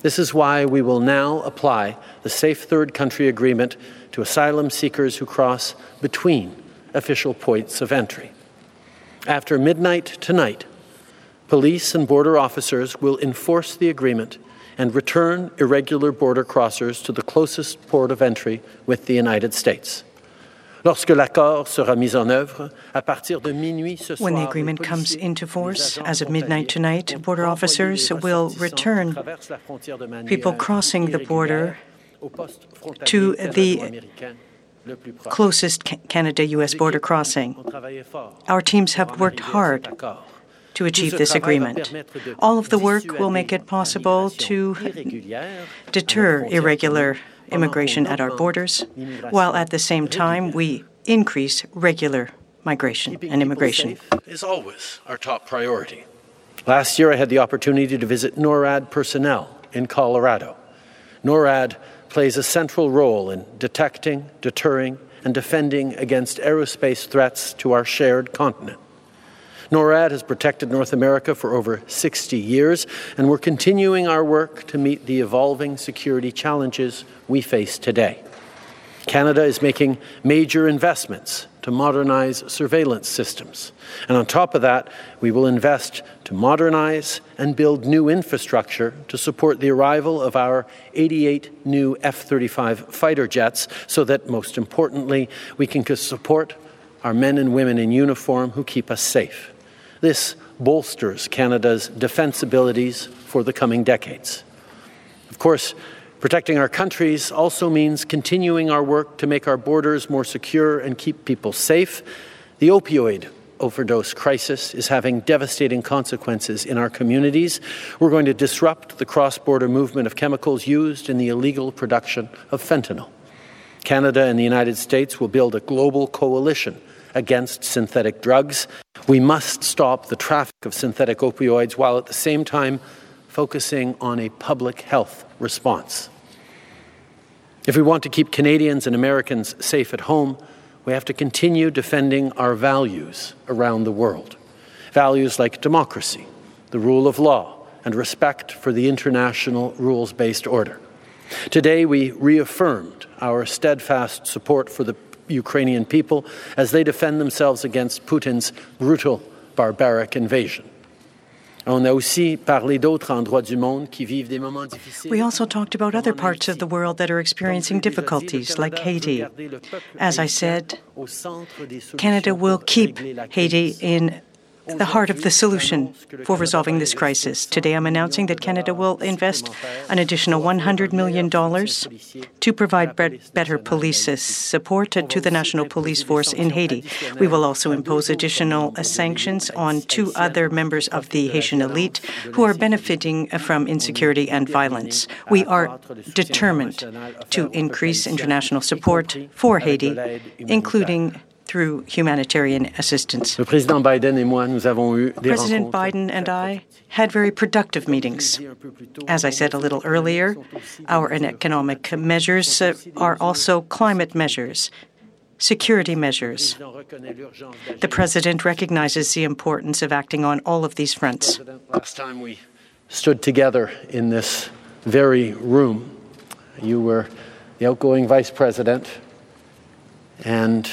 This is why we will now apply the Safe Third Country Agreement to asylum seekers who cross between official points of entry. After midnight tonight, police and border officers will enforce the agreement and return irregular border crossers to the closest port of entry with the United States. Lorsque l'accord sera mis en œuvre, à partir de minuit ce soir, when the agreement comes into force, as of midnight tonight, border officers will return people crossing the border to the closest Canada US border crossing. Our teams have worked hard to achieve this agreement. All of the work will make it possible to deter irregular immigration at our borders, while at the same time we increase regular migration and immigration. Is always our top priority. Last year, I had the opportunity to visit NORAD personnel in Colorado. NORAD plays a central role in detecting, deterring, and defending against aerospace threats to our shared continent. NORAD has protected North America for over 60 years, and we're continuing our work to meet the evolving security challenges we face today. Canada is making major investments to modernize surveillance systems. And on top of that, we will invest to modernize and build new infrastructure to support the arrival of our 88 new F 35 fighter jets, so that, most importantly, we can support our men and women in uniform who keep us safe. This bolsters Canada's defence abilities for the coming decades. Of course, protecting our countries also means continuing our work to make our borders more secure and keep people safe. The opioid overdose crisis is having devastating consequences in our communities. We're going to disrupt the cross border movement of chemicals used in the illegal production of fentanyl. Canada and the United States will build a global coalition against synthetic drugs. We must stop the traffic of synthetic opioids while at the same time focusing on a public health response. If we want to keep Canadians and Americans safe at home, we have to continue defending our values around the world. Values like democracy, the rule of law, and respect for the international rules based order. Today, we reaffirmed our steadfast support for the Ukrainian people as they defend themselves against Putin's brutal, barbaric invasion. We also talked about other parts of the world that are experiencing difficulties, like Haiti. As I said, Canada will keep Haiti in the heart of the solution for resolving this crisis. Today, I'm announcing that Canada will invest an additional $100 million to provide better police support to the National Police Force in Haiti. We will also impose additional uh, sanctions on two other members of the Haitian elite who are benefiting from insecurity and violence. We are determined to increase international support for Haiti, including through humanitarian assistance. President Biden and I had very productive meetings. As I said a little earlier, our economic measures are also climate measures, security measures. The President recognizes the importance of acting on all of these fronts. Last time we stood together in this very room, you were the outgoing Vice President, and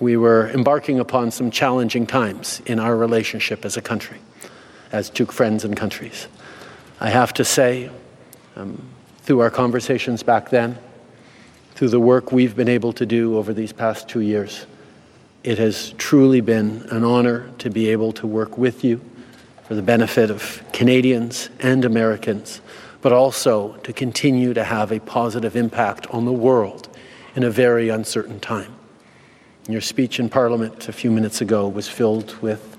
we were embarking upon some challenging times in our relationship as a country, as two friends and countries. I have to say, um, through our conversations back then, through the work we've been able to do over these past two years, it has truly been an honor to be able to work with you for the benefit of Canadians and Americans, but also to continue to have a positive impact on the world in a very uncertain time. Your speech in Parliament a few minutes ago was filled with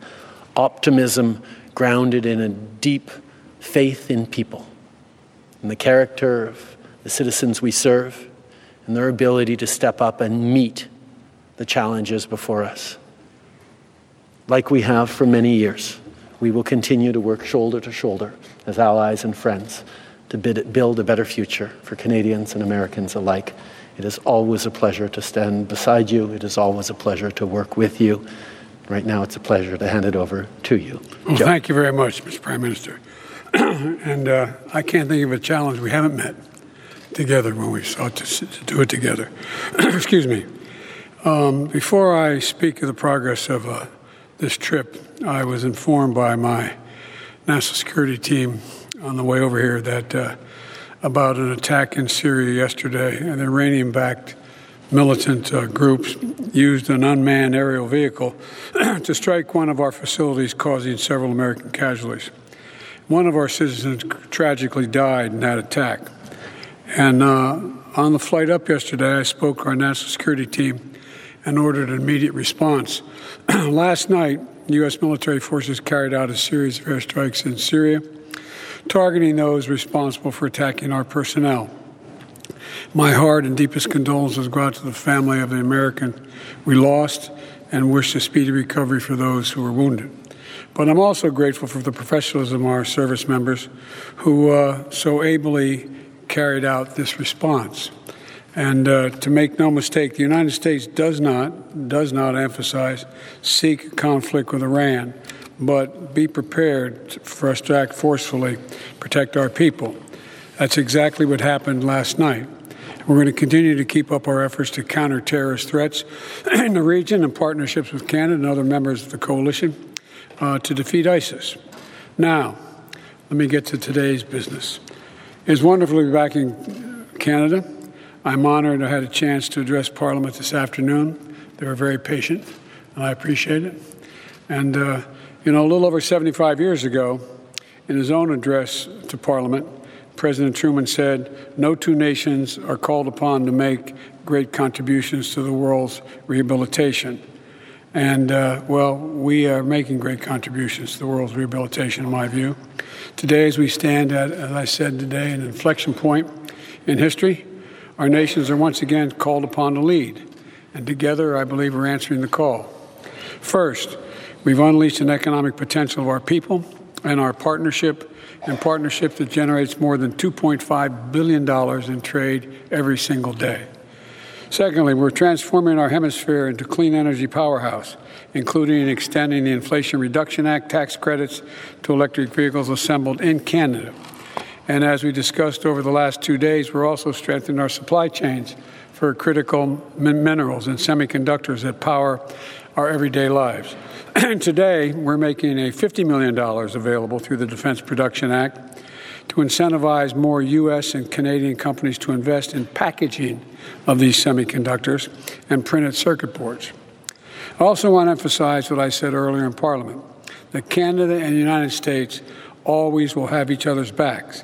optimism grounded in a deep faith in people, in the character of the citizens we serve, and their ability to step up and meet the challenges before us. Like we have for many years, we will continue to work shoulder to shoulder as allies and friends to build a better future for Canadians and Americans alike. It is always a pleasure to stand beside you. It is always a pleasure to work with you. Right now, it's a pleasure to hand it over to you. Well, Joe. thank you very much, Mr. Prime Minister. and uh, I can't think of a challenge we haven't met together when we sought to, to do it together. Excuse me. Um, before I speak of the progress of uh, this trip, I was informed by my national security team on the way over here that uh, about an attack in Syria yesterday. An Iranian backed militant uh, used an unmanned aerial vehicle to strike one of our facilities, causing several American casualties. One of our citizens tragically died in that attack. And uh, on the flight up yesterday, I spoke to our national security team and ordered an immediate response. Last night, U.S. military forces carried out a series of airstrikes in Syria targeting those responsible for attacking our personnel. My heart and deepest condolences go out to the family of the American we lost and wish a speedy recovery for those who were wounded. But I'm also grateful for the professionalism of our service members who uh, so ably carried out this response. And uh, to make no mistake, the United States does not, does not emphasize seek conflict with Iran but be prepared for us to act forcefully, protect our people. That's exactly what happened last night. We're going to continue to keep up our efforts to counter terrorist threats in the region in partnerships with Canada and other members of the coalition uh, to defeat ISIS. Now, let me get to today's business. It's wonderful to be back in Canada. I'm honored I had a chance to address Parliament this afternoon. They were very patient, and I appreciate it. And uh, you know, a little over 75 years ago, in his own address to Parliament, President Truman said, No two nations are called upon to make great contributions to the world's rehabilitation. And, uh, well, we are making great contributions to the world's rehabilitation, in my view. Today, as we stand at, as I said today, an inflection point in history, our nations are once again called upon to lead. And together, I believe, we're answering the call. First, We've unleashed an economic potential of our people and our partnership and partnership that generates more than $2.5 billion in trade every single day. Secondly, we're transforming our hemisphere into clean energy powerhouse, including extending the Inflation Reduction Act tax credits to electric vehicles assembled in Canada. And as we discussed over the last two days, we're also strengthening our supply chains for critical minerals and semiconductors that power our everyday lives. Today, we're making a $50 million available through the Defense Production Act to incentivize more U.S. and Canadian companies to invest in packaging of these semiconductors and printed circuit boards. I also want to emphasize what I said earlier in Parliament that Canada and the United States always will have each other's backs.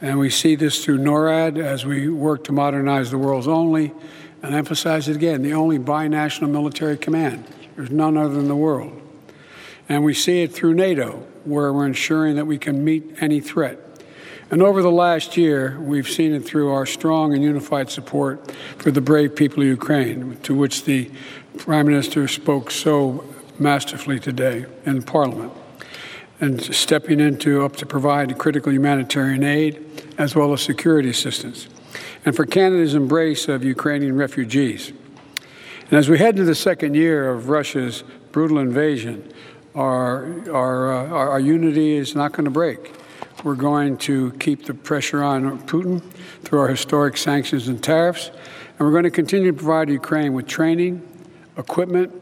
And we see this through NORAD as we work to modernize the world's only, and emphasize it again, the only binational military command. There's none other in the world. And we see it through NATO, where we're ensuring that we can meet any threat. And over the last year, we've seen it through our strong and unified support for the brave people of Ukraine, to which the Prime Minister spoke so masterfully today in Parliament, and stepping into up to provide critical humanitarian aid as well as security assistance, and for Canada's embrace of Ukrainian refugees. And as we head into the second year of Russia's brutal invasion, our, our, uh, our, our unity is not going to break. We're going to keep the pressure on Putin through our historic sanctions and tariffs, and we're going to continue to provide Ukraine with training, equipment,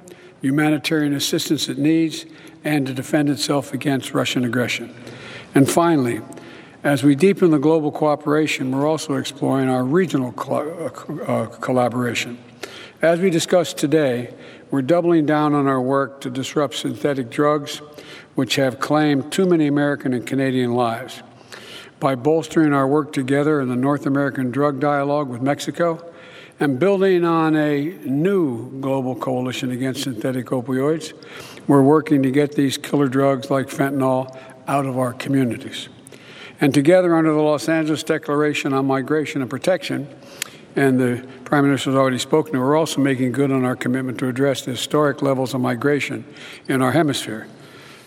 humanitarian assistance it needs, and to defend itself against Russian aggression. And finally, as we deepen the global cooperation, we're also exploring our regional uh, uh, collaboration. As we discussed today, we're doubling down on our work to disrupt synthetic drugs, which have claimed too many American and Canadian lives. By bolstering our work together in the North American Drug Dialogue with Mexico and building on a new global coalition against synthetic opioids, we're working to get these killer drugs like fentanyl out of our communities. And together, under the Los Angeles Declaration on Migration and Protection, and the Prime Minister has already spoken to, we're also making good on our commitment to address the historic levels of migration in our hemisphere.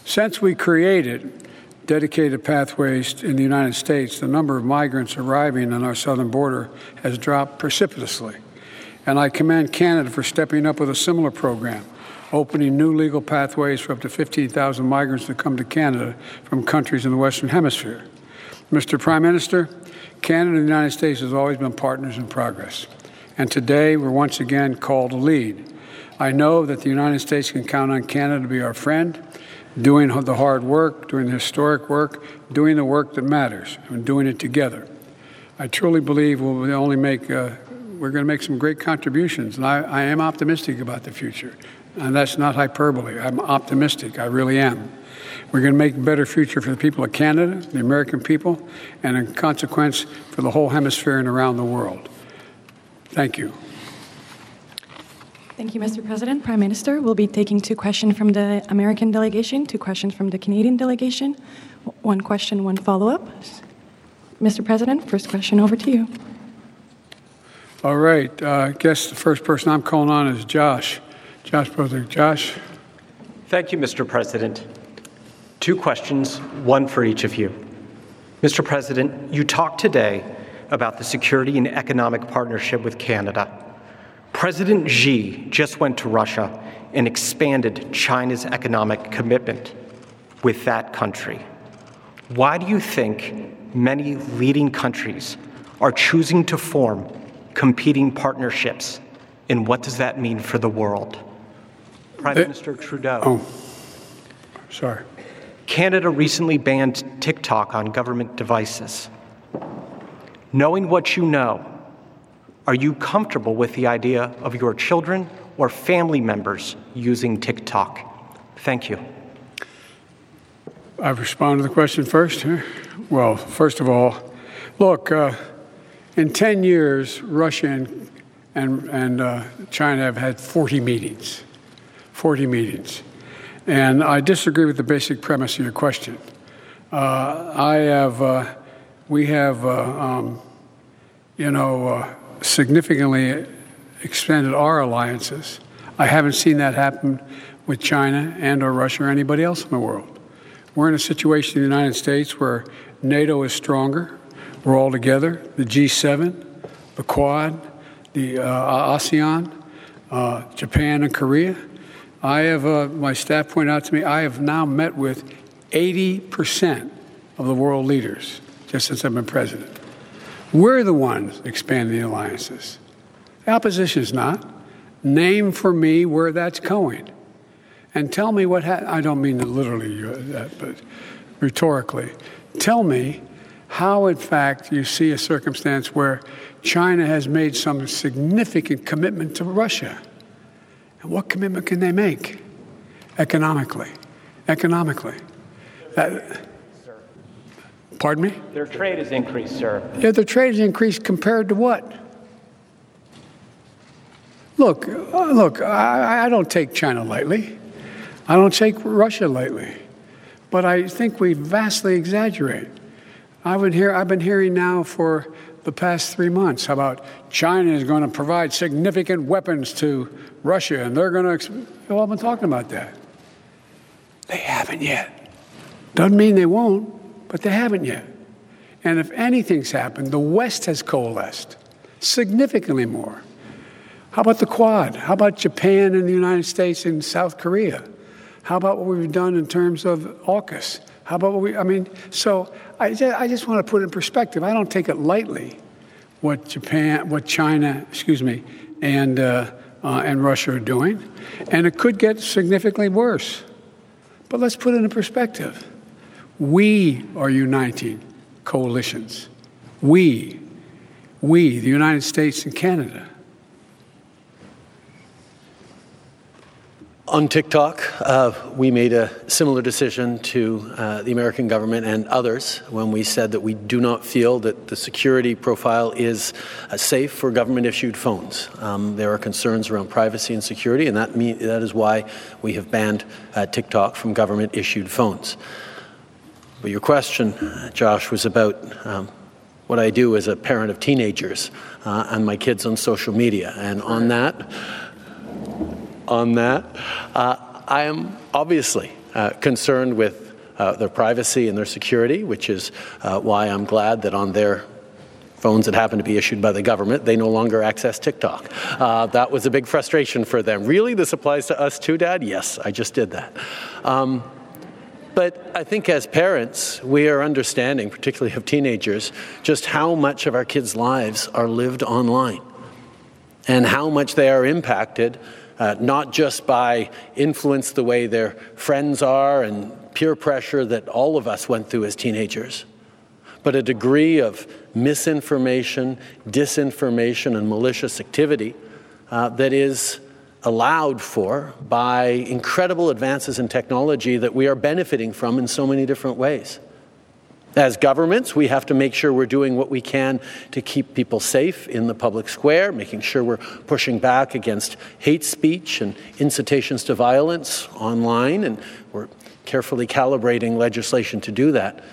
Since we created dedicated pathways in the United States, the number of migrants arriving on our southern border has dropped precipitously. And I commend Canada for stepping up with a similar program, opening new legal pathways for up to 15,000 migrants to come to Canada from countries in the Western Hemisphere. Mr. Prime Minister, Canada and the United States has always been partners in progress. And today we're once again called to lead. I know that the United States can count on Canada to be our friend, doing the hard work, doing the historic work, doing the work that matters, and doing it together. I truly believe we'll only make, uh, we're going to make some great contributions, and I, I am optimistic about the future. And that's not hyperbole. I'm optimistic. I really am. We're going to make a better future for the people of Canada, the American people, and in consequence, for the whole hemisphere and around the world. Thank you. Thank you, Mr. President. Prime Minister, we'll be taking two questions from the American delegation, two questions from the Canadian delegation. One question, one follow up. Mr. President, first question over to you. All right. Uh, I guess the first person I'm calling on is Josh. Josh Brother. Josh. Thank you, Mr. President. Two questions, one for each of you. Mr. President, you talked today about the security and economic partnership with Canada. President Xi just went to Russia and expanded China's economic commitment with that country. Why do you think many leading countries are choosing to form competing partnerships? And what does that mean for the world? Prime uh, Minister Trudeau. Oh, sorry. Canada recently banned TikTok on government devices. Knowing what you know, are you comfortable with the idea of your children or family members using TikTok? Thank you. I've responded to the question first. Well, first of all, look, uh, in 10 years, Russia and, and, and uh, China have had 40 meetings. 40 meetings. And I disagree with the basic premise of your question. Uh, I have, uh, we have, uh, um, you know, uh, significantly expanded our alliances. I haven't seen that happen with China and or Russia or anybody else in the world. We're in a situation in the United States where NATO is stronger. We're all together. The G7, the Quad, the uh, ASEAN, uh, Japan, and Korea. I have, uh, my staff pointed out to me, I have now met with 80% of the world leaders just since I've been president. We're the ones expanding the alliances. The opposition is not. Name for me where that's going. And tell me what ha- I don't mean literally uh, that, but rhetorically. Tell me how, in fact, you see a circumstance where China has made some significant commitment to Russia. And what commitment can they make? Economically. Economically. That, pardon me? Their trade has increased, sir. Yeah, their trade has increased compared to what? Look, uh, look, I, I don't take China lightly. I don't take Russia lightly. But I think we vastly exaggerate. I would hear, I've been hearing now for the past three months How about China is going to provide significant weapons to Russia, and they're going to. Well, I've been talking about that. They haven't yet. Doesn't mean they won't, but they haven't yet. And if anything's happened, the West has coalesced significantly more. How about the Quad? How about Japan and the United States and South Korea? How about what we've done in terms of AUKUS? How about what we, I mean, so I just, I just want to put it in perspective. I don't take it lightly what Japan, what China, excuse me, and, uh, uh, and Russia are doing. And it could get significantly worse. But let's put it in perspective. We are uniting coalitions. We, we, the United States and Canada. On TikTok, uh, we made a similar decision to uh, the American government and others when we said that we do not feel that the security profile is uh, safe for government issued phones. Um, there are concerns around privacy and security, and that, mean, that is why we have banned uh, TikTok from government issued phones. But your question, Josh, was about um, what I do as a parent of teenagers uh, and my kids on social media. And on that, on that. Uh, I am obviously uh, concerned with uh, their privacy and their security, which is uh, why I'm glad that on their phones that happen to be issued by the government, they no longer access TikTok. Uh, that was a big frustration for them. Really? This applies to us too, Dad? Yes, I just did that. Um, but I think as parents, we are understanding, particularly of teenagers, just how much of our kids' lives are lived online and how much they are impacted uh, not just by influence the way their friends are and peer pressure that all of us went through as teenagers, but a degree of misinformation, disinformation, and malicious activity uh, that is allowed for by incredible advances in technology that we are benefiting from in so many different ways. As governments, we have to make sure we're doing what we can to keep people safe in the public square, making sure we're pushing back against hate speech and incitations to violence online, and we're carefully calibrating legislation to do that.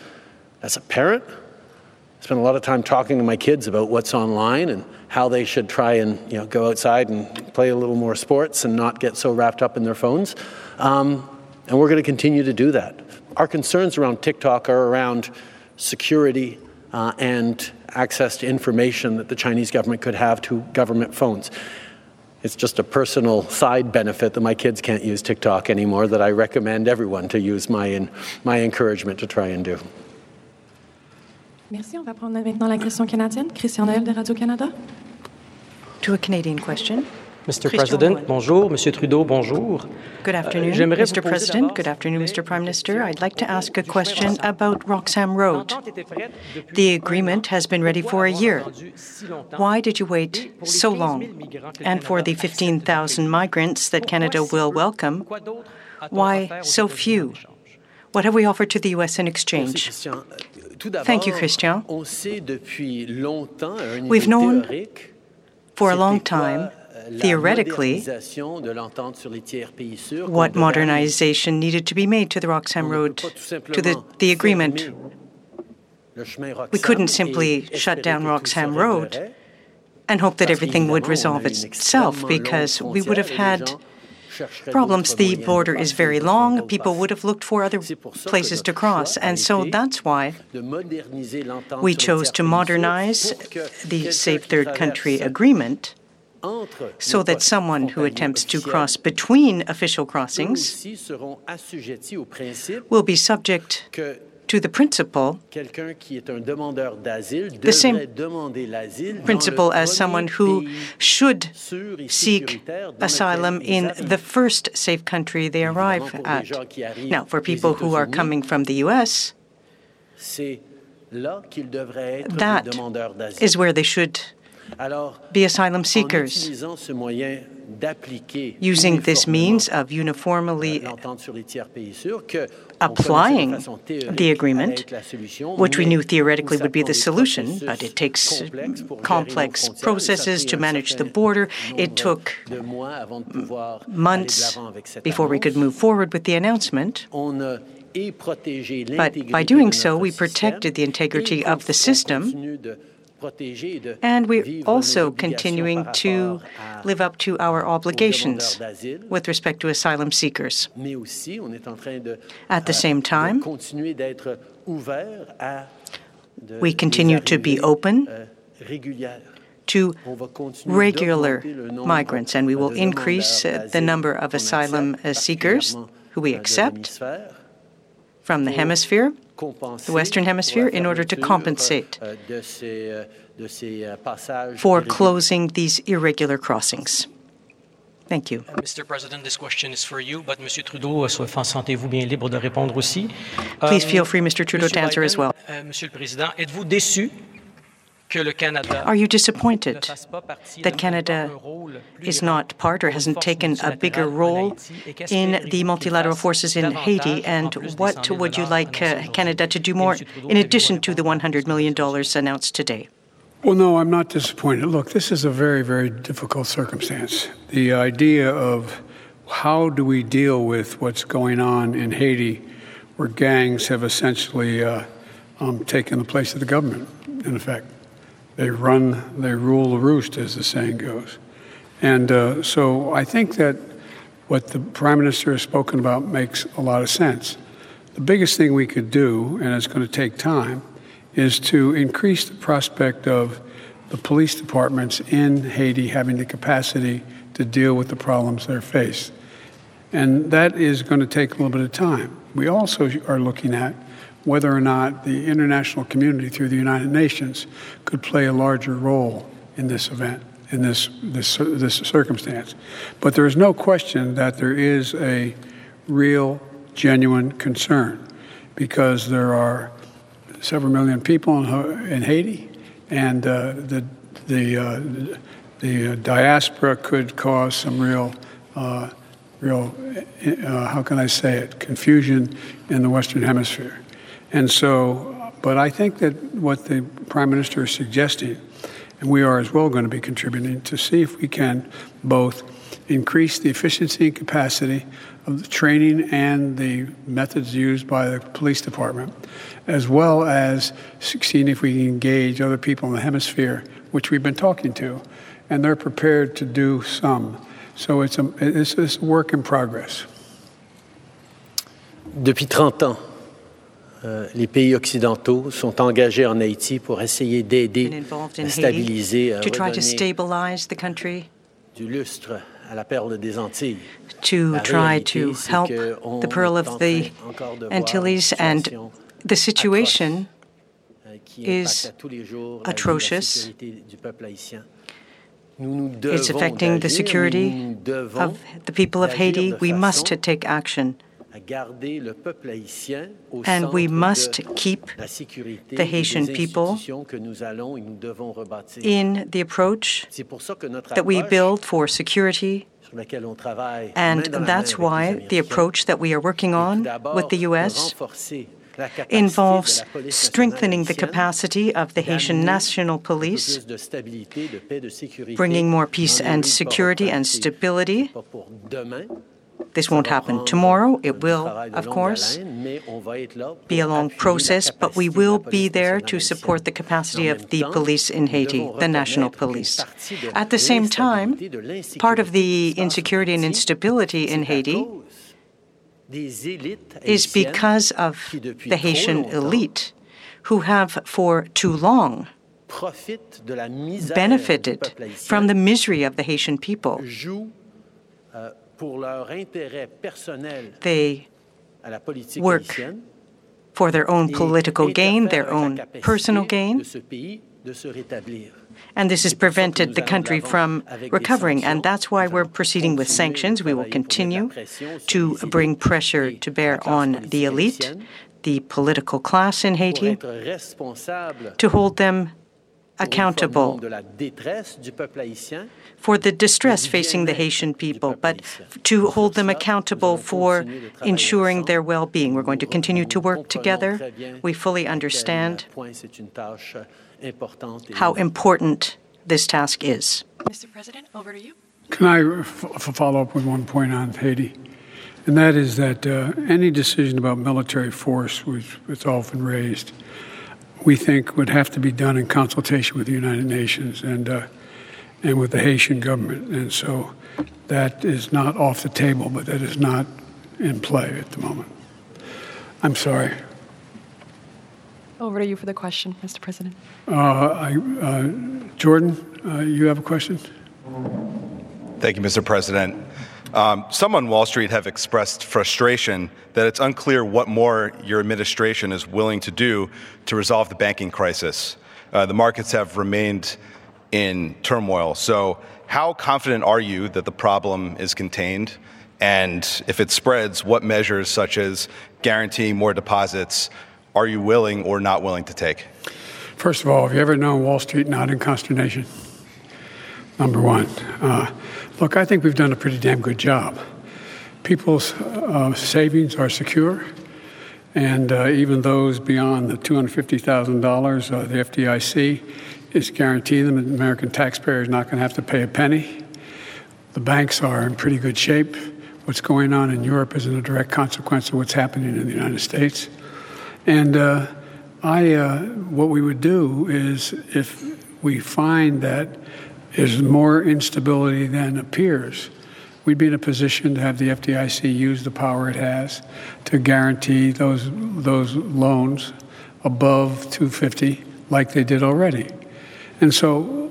As a parent, I spend a lot of time talking to my kids about what's online and how they should try and you know, go outside and play a little more sports and not get so wrapped up in their phones. Um, and we're going to continue to do that. Our concerns around TikTok are around security uh, and access to information that the Chinese government could have to government phones. It's just a personal side benefit that my kids can't use TikTok anymore that I recommend everyone to use my, in, my encouragement to try and do. Merci. On va prendre maintenant la question canadienne. Christian Noël de Radio-Canada. To a Canadian question. Mr. President, bonjour. Monsieur Trudeau, bonjour. Good afternoon, Mr. President. Good afternoon, Mr. Prime Minister. I'd like to ask a question about Roxham Road. The agreement has been ready for a year. Why did you wait so long? And for the 15,000 migrants that Canada will welcome, why so few? What have we offered to the U.S. in exchange? Thank you, Christian. We've known for a long time theoretically, what modernization needed to be made to the Roxham Road, to the, the agreement. We couldn't simply shut down Roxham Road and hope that everything would resolve itself because we would have had problems. The border is very long. People would have looked for other places to cross. And so that's why we chose to modernize the Safe Third Country Agreement so that someone who attempts to cross between official crossings will be subject to the principle, the same principle as someone who should seek asylum in the first safe country they arrive at. Now, for people who are coming from the U.S., that is where they should be asylum seekers. Using this means of uniformly applying the agreement, which we knew theoretically would be the solution, but it takes complex processes to manage the border. It took months before we could move forward with the announcement. But by doing so, we protected the integrity of the system and we're also continuing to live up to our obligations with respect to asylum seekers. At the same time, we continue to be open to regular migrants, and we will increase uh, the number of asylum uh, seekers who we accept from the hemisphere the Western Hemisphere in order to compensate for closing these irregular crossings. Thank you. Uh, Mr. President, this question is for you, but Monsieur Trudeau, uh, sentez-vous bien libre de répondre aussi. Please um, feel free, Mr. Trudeau, to answer as well. Euh, Monsieur le Président, êtes-vous déçu are you disappointed that Canada is not part or hasn't taken a bigger role in the multilateral forces in Haiti? And what would you like uh, Canada to do more in addition to the $100 million announced today? Well, no, I'm not disappointed. Look, this is a very, very difficult circumstance. The idea of how do we deal with what's going on in Haiti, where gangs have essentially uh, um, taken the place of the government, in effect. They run, they rule the roost, as the saying goes. And uh, so I think that what the Prime Minister has spoken about makes a lot of sense. The biggest thing we could do, and it's going to take time, is to increase the prospect of the police departments in Haiti having the capacity to deal with the problems they're faced. And that is going to take a little bit of time. We also are looking at whether or not the international community through the United Nations could play a larger role in this event, in this, this, this circumstance. But there is no question that there is a real, genuine concern because there are several million people in, in Haiti, and uh, the, the, uh, the diaspora could cause some real uh, real, uh, how can I say it, confusion in the Western Hemisphere. And so, but I think that what the Prime Minister is suggesting, and we are as well going to be contributing to see if we can both increase the efficiency and capacity of the training and the methods used by the police department, as well as seeing if we can engage other people in the hemisphere, which we've been talking to, and they're prepared to do some. So it's a, it's, it's a work in progress. Depuis 30 ans, Euh, les pays occidentaux sont engagés en Haïti pour essayer d'aider à stabiliser, à du lustre à la perle des Antilles. To try to help the pearl of the Antilles and the situation euh, is atrocious. It's affecting the security of the people of Haiti. We must take action. And we must keep the Haitian people in the approach that we build for security. And that's why the approach that we are working on with the U.S. involves strengthening the capacity of the Haitian National Police, bringing more peace and security and stability This won't happen tomorrow. It will, of course, be a long process, but we will be there to support the capacity of the police in Haiti, the national police. At the same time, part of the insecurity and instability in Haiti is because of the Haitian elite who have for too long benefited from the misery of the Haitian people. They work for their own political gain, their own personal gain. And this has prevented the country from recovering. And that's why we're proceeding with sanctions. We will continue to bring pressure to bear on the elite, the political class in Haiti, to hold them accountable for the distress facing the Haitian people, but to hold them accountable for ensuring their well being. We're going to continue to work together. We fully understand how important this task is. Mr. President, over to you. Can I f- follow up with one point on Haiti? And that is that uh, any decision about military force, which it's often raised, we think would have to be done in consultation with the United Nations and uh, and with the Haitian government. And so that is not off the table, but that is not in play at the moment. I'm sorry. Over to you for the question, Mr. President. Uh, I, uh, Jordan, uh, you have a question? Thank you, Mr. President. Um, some on Wall Street have expressed frustration that it's unclear what more your administration is willing to do to resolve the banking crisis. Uh, the markets have remained in turmoil. So, how confident are you that the problem is contained? And if it spreads, what measures, such as guaranteeing more deposits, are you willing or not willing to take? First of all, have you ever known Wall Street not in consternation? Number one. Uh, look, I think we've done a pretty damn good job. People's uh, savings are secure, and uh, even those beyond the $250,000, uh, the FDIC is guaranteeing them that the American taxpayer is not going to have to pay a penny. The banks are in pretty good shape. What's going on in Europe isn't a direct consequence of what's happening in the United States. And uh, I, uh, what we would do is if we find that there's more instability than appears, we'd be in a position to have the FDIC use the power it has to guarantee those those loans above 250 like they did already. And so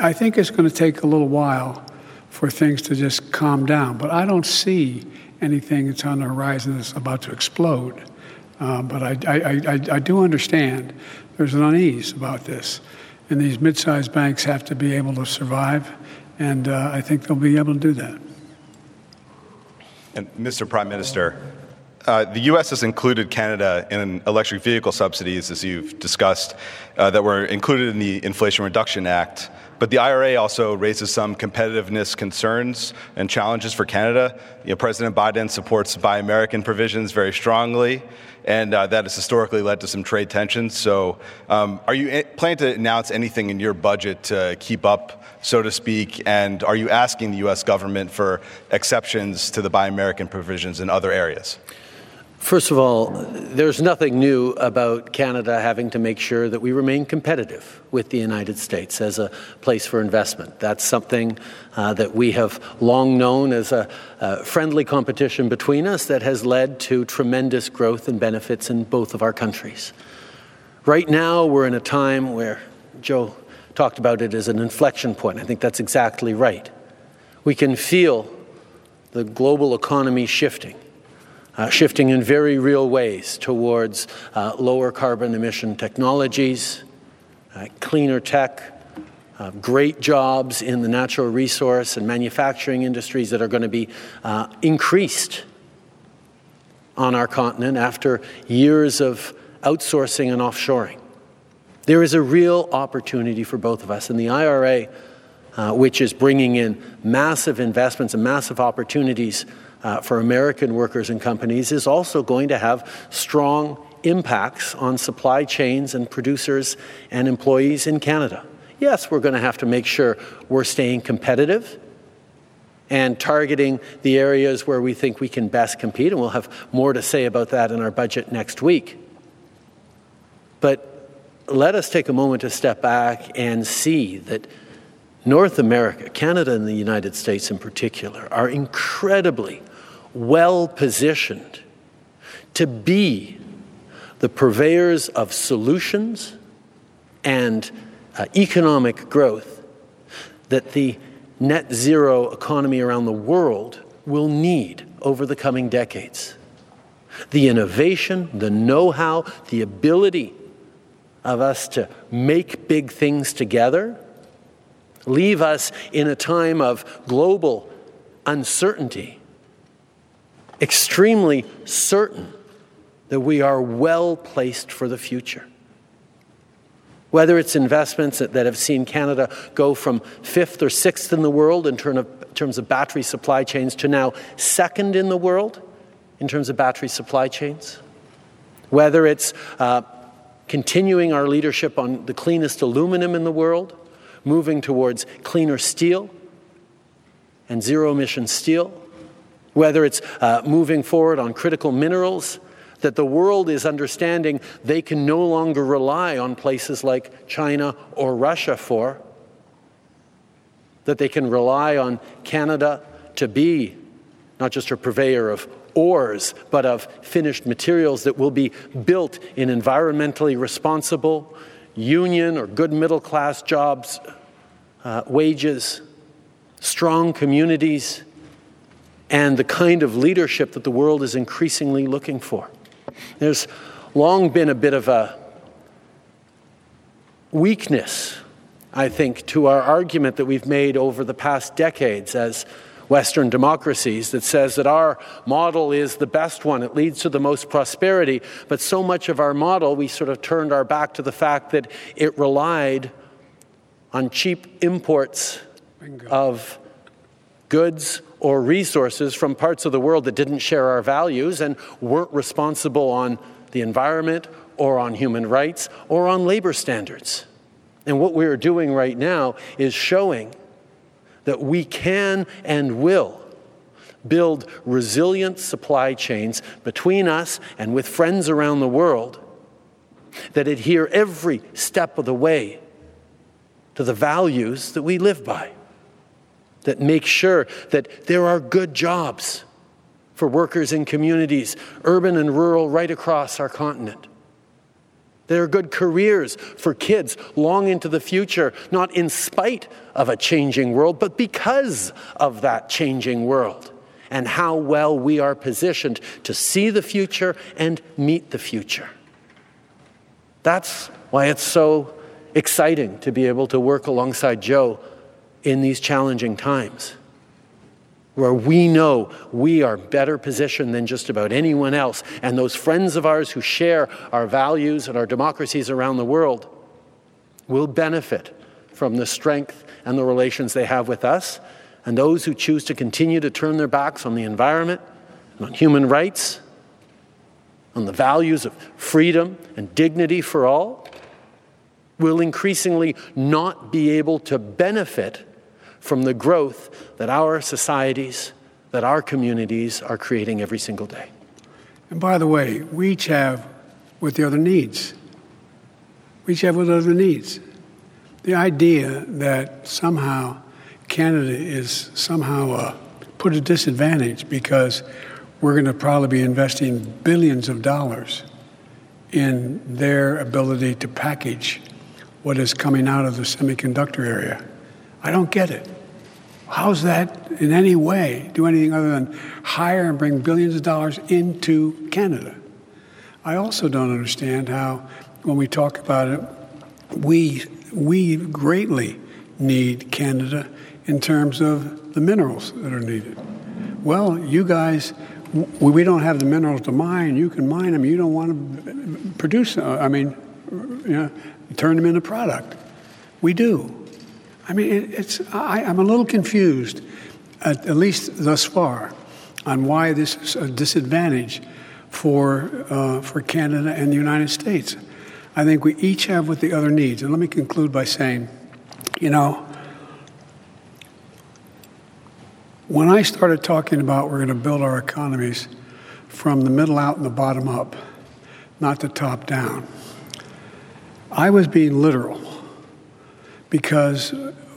I think it's going to take a little while for things to just calm down. But I don't see anything that's on the horizon that's about to explode. Uh, but I, I, I, I, do understand there's an unease about this. And these mid sized banks have to be able to survive. And uh, I think they'll be able to do that. And Mr. Prime Minister, uh, the U.S. has included Canada in electric vehicle subsidies, as you've discussed, uh, that were included in the Inflation Reduction Act. But the IRA also raises some competitiveness concerns and challenges for Canada. You know, President Biden supports Buy American provisions very strongly, and uh, that has historically led to some trade tensions. So, um, are you planning to announce anything in your budget to keep up, so to speak? And are you asking the U.S. government for exceptions to the Buy American provisions in other areas? First of all, there's nothing new about Canada having to make sure that we remain competitive with the United States as a place for investment. That's something uh, that we have long known as a, a friendly competition between us that has led to tremendous growth and benefits in both of our countries. Right now, we're in a time where Joe talked about it as an inflection point. I think that's exactly right. We can feel the global economy shifting uh, shifting in very real ways towards uh, lower carbon emission technologies, uh, cleaner tech, uh, great jobs in the natural resource and manufacturing industries that are going to be uh, increased on our continent after years of outsourcing and offshoring. There is a real opportunity for both of us, and the IRA, uh, which is bringing in massive investments and massive opportunities uh, for American workers and companies is also going to have strong impacts on supply chains and producers and employees in Canada. Yes, we're going to have to make sure we're staying competitive and targeting the areas where we think we can best compete. And we'll have more to say about that in our budget next week. But let us take a moment to step back and see that North America, Canada and the United States in particular, are incredibly well positioned to be the purveyors of solutions and uh, economic growth that the net zero economy around the world will need over the coming decades. The innovation, the know how, the ability of us to make big things together leave us in a time of global uncertainty, extremely certain that we are well placed for the future. Whether it's investments that, have seen Canada go from fifth or sixth in the world in terms of battery supply chains to now second in the world in terms of battery supply chains, whether it's uh, continuing our leadership on the cleanest aluminum in the world, moving towards cleaner steel and zero emission steel, whether it's uh, moving forward on critical minerals that the world is understanding they can no longer rely on places like China or Russia for, that they can rely on Canada to be not just a purveyor of ores, but of finished materials that will be built in environmentally responsible, union or good middle class jobs, uh, wages, strong communities, and the kind of leadership that the world is increasingly looking for. There's long been a bit of a weakness, I think, to our argument that we've made over the past decades as Western democracies that says that our model is the best one. It leads to the most prosperity. But so much of our model, we sort of turned our back to the fact that it relied on cheap imports Bingo. of goods or resources from parts of the world that didn't share our values and weren't responsible on the environment or on human rights or on labor standards. And what we are doing right now is showing that we can and will build resilient supply chains between us and with friends around the world that adhere every step of the way to the values that we live by that make sure that there are good jobs for workers in communities, urban and rural, right across our continent. There are good careers for kids long into the future, not in spite of a changing world, but because of that changing world and how well we are positioned to see the future and meet the future. That's why it's so exciting to be able to work alongside Joe in these challenging times where we know we are better positioned than just about anyone else. And those friends of ours who share our values and our democracies around the world will benefit from the strength and the relations they have with us. And those who choose to continue to turn their backs on the environment and on human rights, on the values of freedom and dignity for all, will increasingly not be able to benefit from the growth that our societies, that our communities are creating every single day. And by the way, we each have what the other needs. We each have what the other needs. The idea that somehow Canada is somehow uh, put at a disadvantage because we're going to probably be investing billions of dollars in their ability to package what is coming out of the semiconductor area. I don't get it. How's that in any way do anything other than hire and bring billions of dollars into Canada? I also don't understand how, when we talk about it, we, we greatly need Canada in terms of the minerals that are needed. Well, you guys, we don't have the minerals to mine. You can mine them. You don't want to produce, uh, I mean, you know, turn them into product. We do. I mean, it, it's, I, am a little confused, at, at, least thus far, on why this is a disadvantage for, uh, for Canada and the United States. I think we each have what the other needs. And let me conclude by saying, you know, When I started talking about we're going to build our economies from the middle out and the bottom up, not the top down, I was being literal because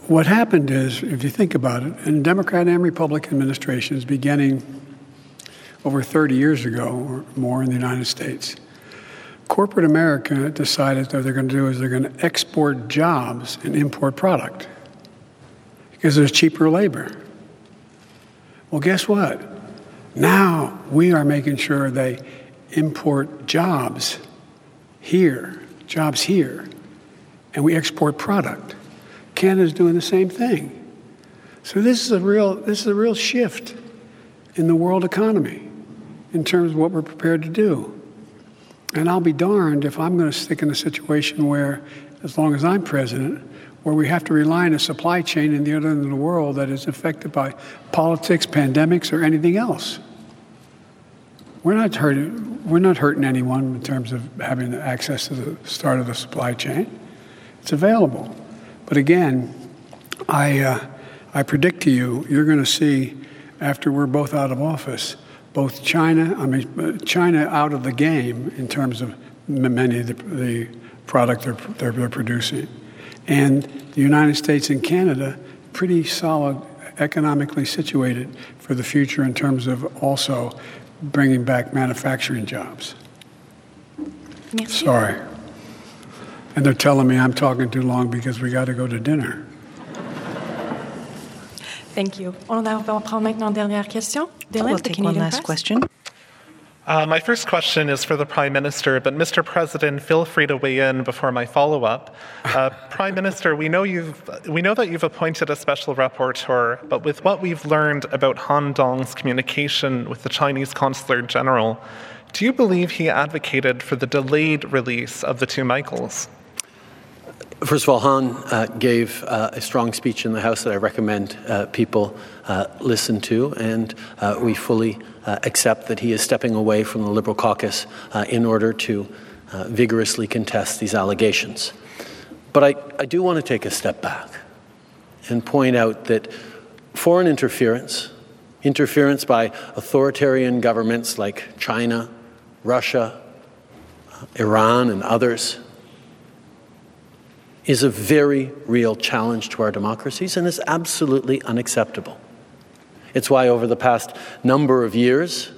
what happened is, if you think about it, in Democrat and Republican administrations beginning over 30 years ago or more in the United States, corporate America decided that they're going to do is they're going to export jobs and import product because there's cheaper labor. Well, guess what? Now we are making sure they import jobs here, jobs here, and we export product. Canada's doing the same thing. So this is a real this is a real shift in the world economy in terms of what we're prepared to do. And I'll be darned if I'm going to stick in a situation where, as long as I'm president, where we have to rely on a supply chain in the other end of the world that is affected by politics, pandemics, or anything else. We're not hurting, we're not hurting anyone in terms of having access to the start of the supply chain. It's available. But again, I, uh, I predict to you, you're going to see after we're both out of office, both China, I mean, uh, China out of the game in terms of many of the, the product they're, they're, they're producing and the United States and Canada pretty solid economically situated for the future in terms of also bringing back manufacturing jobs. Merci. Sorry. And they're telling me I'm talking too long because we got to go to dinner. Thank you. On va prendre maintenant dernière question. Dylan, We'll the take one last Press. question. Uh, my first question is for the Prime Minister, but Mr. President, feel free to weigh in before my follow-up. Uh, Prime Minister, we know you've we know that you've appointed a special rapporteur, but with what we've learned about Han Dong's communication with the Chinese Consular General, do you believe he advocated for the delayed release of the two Michaels? First of all, Han uh, gave uh, a strong speech in the House that I recommend uh, people uh, listen to, and uh, we fully uh, accept that he is stepping away from the Liberal caucus in order to vigorously contest these allegations. But I, I do want to take a step back and point out that foreign interference, interference by authoritarian governments like China, Russia, Iran, and others, is a very real challenge to our democracies and is absolutely unacceptable. It's why, over the past number of years,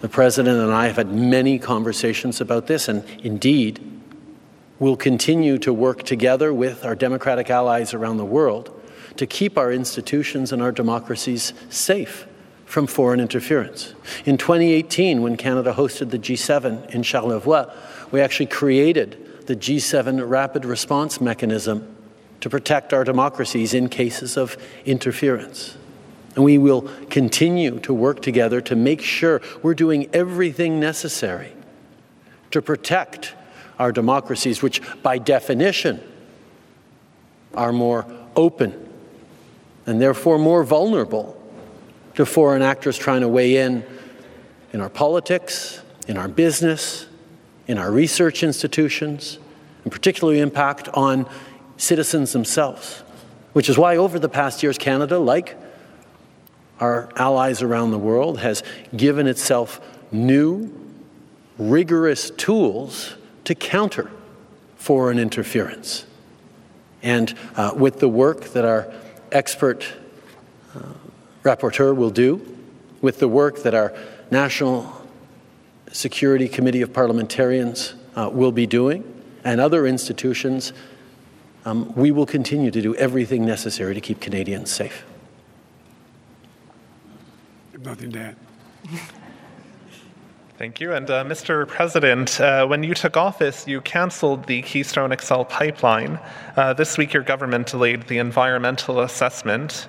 the President and I have had many conversations about this, and indeed, we'll continue to work together with our democratic allies around the world to keep our institutions and our democracies safe from foreign interference. In 2018, when Canada hosted the G7 in Charlevoix, we actually created the G7 rapid response mechanism to protect our democracies in cases of interference. And we will continue to work together to make sure we're doing everything necessary to protect our democracies, which by definition are more open and therefore more vulnerable to foreign actors trying to weigh in in our politics, in our business, in our research institutions, and particularly impact on citizens themselves. Which is why, over the past years, Canada, like our allies around the world, has given itself new, rigorous tools to counter foreign interference. And uh, with the work that our expert uh, rapporteur will do, with the work that our National Security Committee of Parliamentarians uh, will be doing, and other institutions, um, we will continue to do everything necessary to keep Canadians safe. Nothing to add. Thank you. And uh, Mr. President, uh, when you took office, you canceled the Keystone XL pipeline. Uh, this week, your government delayed the environmental assessment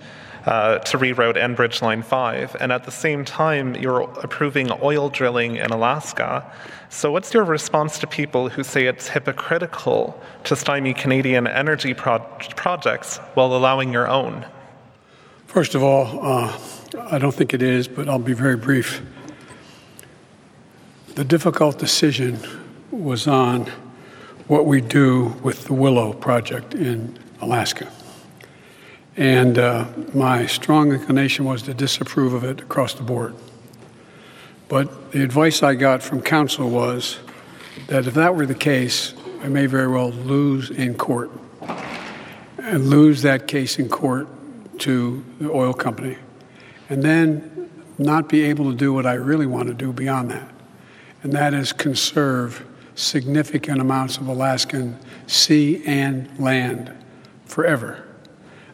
uh, to reroute Enbridge Line 5. And at the same time, you're approving oil drilling in Alaska. So, what's your response to people who say it's hypocritical to stymie Canadian energy pro- projects while allowing your own? First of all, uh, I don't think it is, but I'll be very brief. The difficult decision was on what we do with the Willow project in Alaska. And uh, my strong inclination was to disapprove of it across the board. But the advice I got from counsel was that if that were the case, I may very well lose in court and lose that case in court to the oil company, and then not be able to do what I really want to do beyond that, and that is conserve significant amounts of Alaskan sea and land forever.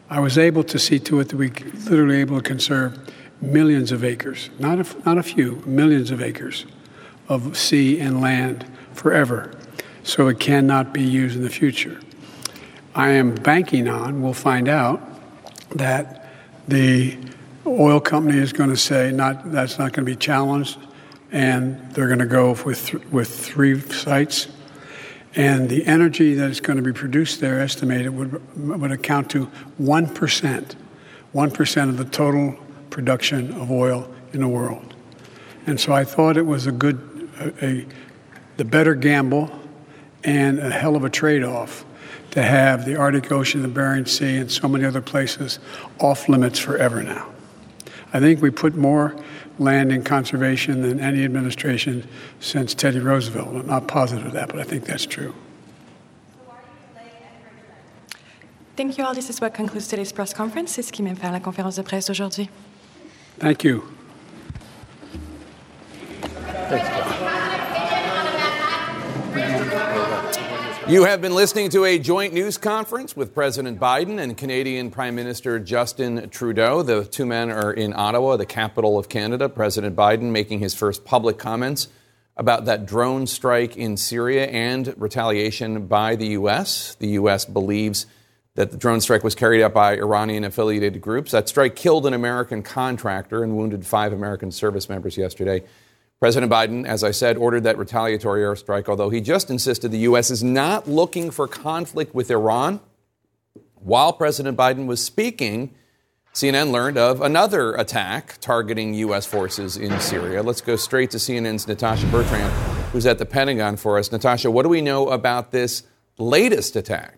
I was able to see to it that we literally able to conserve millions of acres, not a, not a few, millions of acres of sea and land forever, so it cannot be used in the future. I am banking on, we'll find out, that the oil company is going to say not that's not going to be challenged, and they're going to go with with three sites, and the energy that is going to be produced there, estimated, would would account to one percent, one percent of the total production of oil in the world, and so I thought it was a good, a, a the better gamble, and a hell of a trade-off to have the Arctic Ocean, the Bering Sea, and so many other places off limits forever now. I think we put more land in conservation than any administration since Teddy Roosevelt. I'm not positive of that, but I think that's true. Thank you all. This is what concludes today's press conference. C'est ce qui met fin la conférence de presse d'aujourd'hui. Thank you. You have been listening to a joint news conference with President Biden and Canadian Prime Minister Justin Trudeau. The two men are in Ottawa, the capital of Canada. President Biden making his first public comments about that drone strike in Syria and retaliation by the U.S. The U.S. believes that the drone strike was carried out by Iranian affiliated groups. That strike killed an American contractor and wounded five American service members yesterday. President Biden, as I said, ordered that retaliatory airstrike, although he just insisted the U.S. is not looking for conflict with Iran. While President Biden was speaking, CNN learned of another attack targeting U.S. forces in Syria. Let's go straight to CNN's Natasha Bertrand, who's at the Pentagon for us. Natasha, what do we know about this latest attack?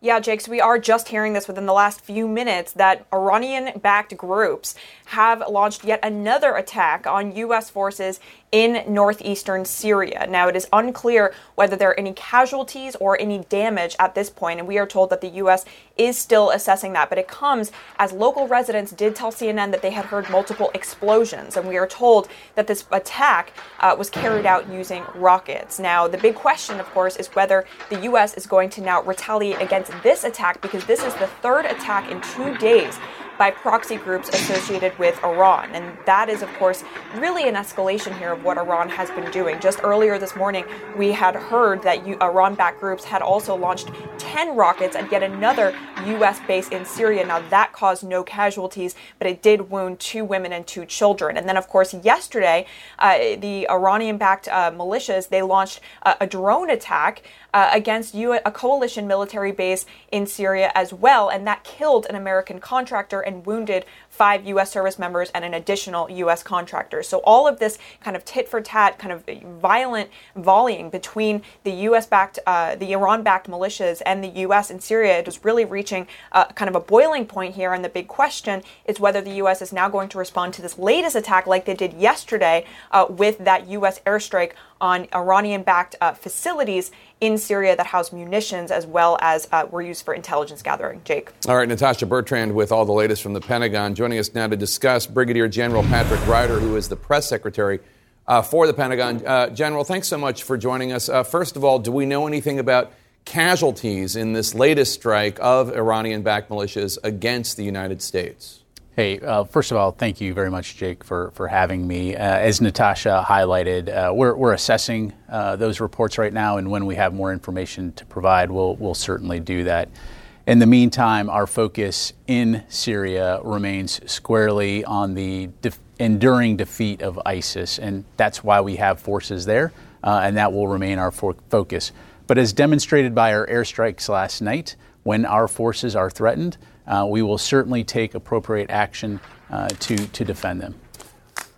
Yeah, Jake, so we are just hearing this within the last few minutes that Iranian backed groups have launched yet another attack on U.S. forces in northeastern Syria. Now, it is unclear whether there are any casualties or any damage at this point, and we are told that the U.S. is still assessing that. But it comes as local residents did tell CNN that they had heard multiple explosions, and we are told that this attack uh, was carried out using rockets. Now, the big question, of course, is whether the U.S. is going to now retaliate against this attack because this is the third attack in two days by proxy groups associated with Iran. And that is, of course, really an escalation here of what Iran has been doing. Just earlier this morning, we had heard that Iran backed groups had also launched 10 rockets at yet another U.S. base in Syria. Now, that caused no casualties, but it did wound two women and two children. And then, of course, yesterday, uh, the Iranian backed uh, militias, they launched a drone attack uh, against U- a coalition military base in Syria as well, and that killed an American contractor and wounded five U.S. service members and an additional U.S. contractor. So all of this kind of tit for tat, kind of violent volleying between the U.S. backed, uh, the Iran backed militias and the U.S. in Syria is really reaching uh, kind of a boiling point here. And the big question is whether the U.S. is now going to respond to this latest attack like they did yesterday uh, with that U.S. airstrike on Iranian backed uh, facilities in Syria that house munitions as well as uh, were used for intelligence gathering. Jake. All right, Natasha Bertrand with all the latest from the Pentagon. Joining us now to discuss Brigadier General Patrick Ryder, who is the press secretary uh, for the Pentagon. Uh, General, thanks so much for joining us. Uh, first of all, do we know anything about casualties in this latest strike of Iranian backed militias against the United States? Hey, uh, first of all, thank you very much, Jake, for, for having me. Uh, as Natasha highlighted, uh, we're, we're assessing uh, those reports right now, and when we have more information to provide, we'll, we'll certainly do that. In the meantime, our focus in Syria remains squarely on the enduring defeat of ISIS, and that's why we have forces there, uh, and that will remain our fo- focus. But as demonstrated by our airstrikes last night, when our forces are threatened, uh, we will certainly take appropriate action uh, to, to defend them.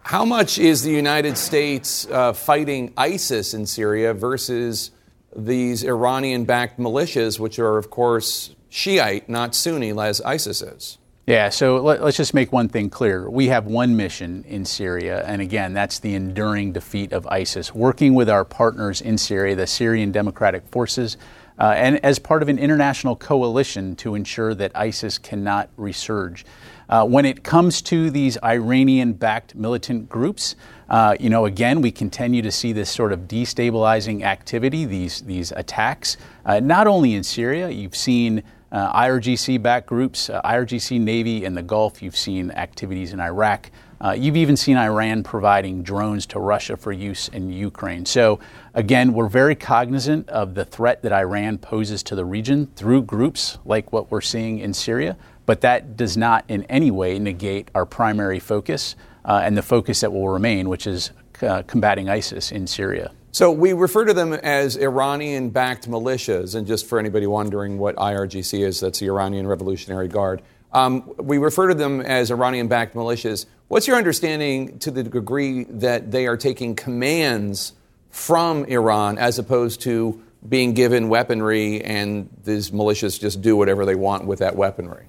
How much is the United States uh, fighting ISIS in Syria versus these Iranian backed militias, which are, of course, Shiite, not Sunni, as ISIS is. Yeah, so let, us just make one thing clear. We have one mission in Syria, and again, that's the enduring defeat of ISIS, working with our partners in Syria, the Syrian Democratic Forces, uh, and as part of an international coalition to ensure that ISIS cannot resurge. Uh, when it comes to these Iranian backed militant groups, uh, you know, again, we continue to see this sort of destabilizing activity, these, these attacks, uh, not only in Syria, you've seen uh, IRGC backed groups, uh, IRGC Navy in the Gulf. You've seen activities in Iraq. Uh, you've even seen Iran providing drones to Russia for use in Ukraine. So, again, we're very cognizant of the threat that Iran poses to the region through groups like what we're seeing in Syria, but that does not in any way negate our primary focus uh, and the focus that will remain, which is uh, combating ISIS in Syria. So we refer to them as Iranian backed militias. And just for anybody wondering what IRGC is, that's the Iranian Revolutionary Guard. Um, we refer to them as Iranian backed militias. What's your understanding to the degree that they are taking commands from Iran as opposed to being given weaponry and these militias just do whatever they want with that weaponry?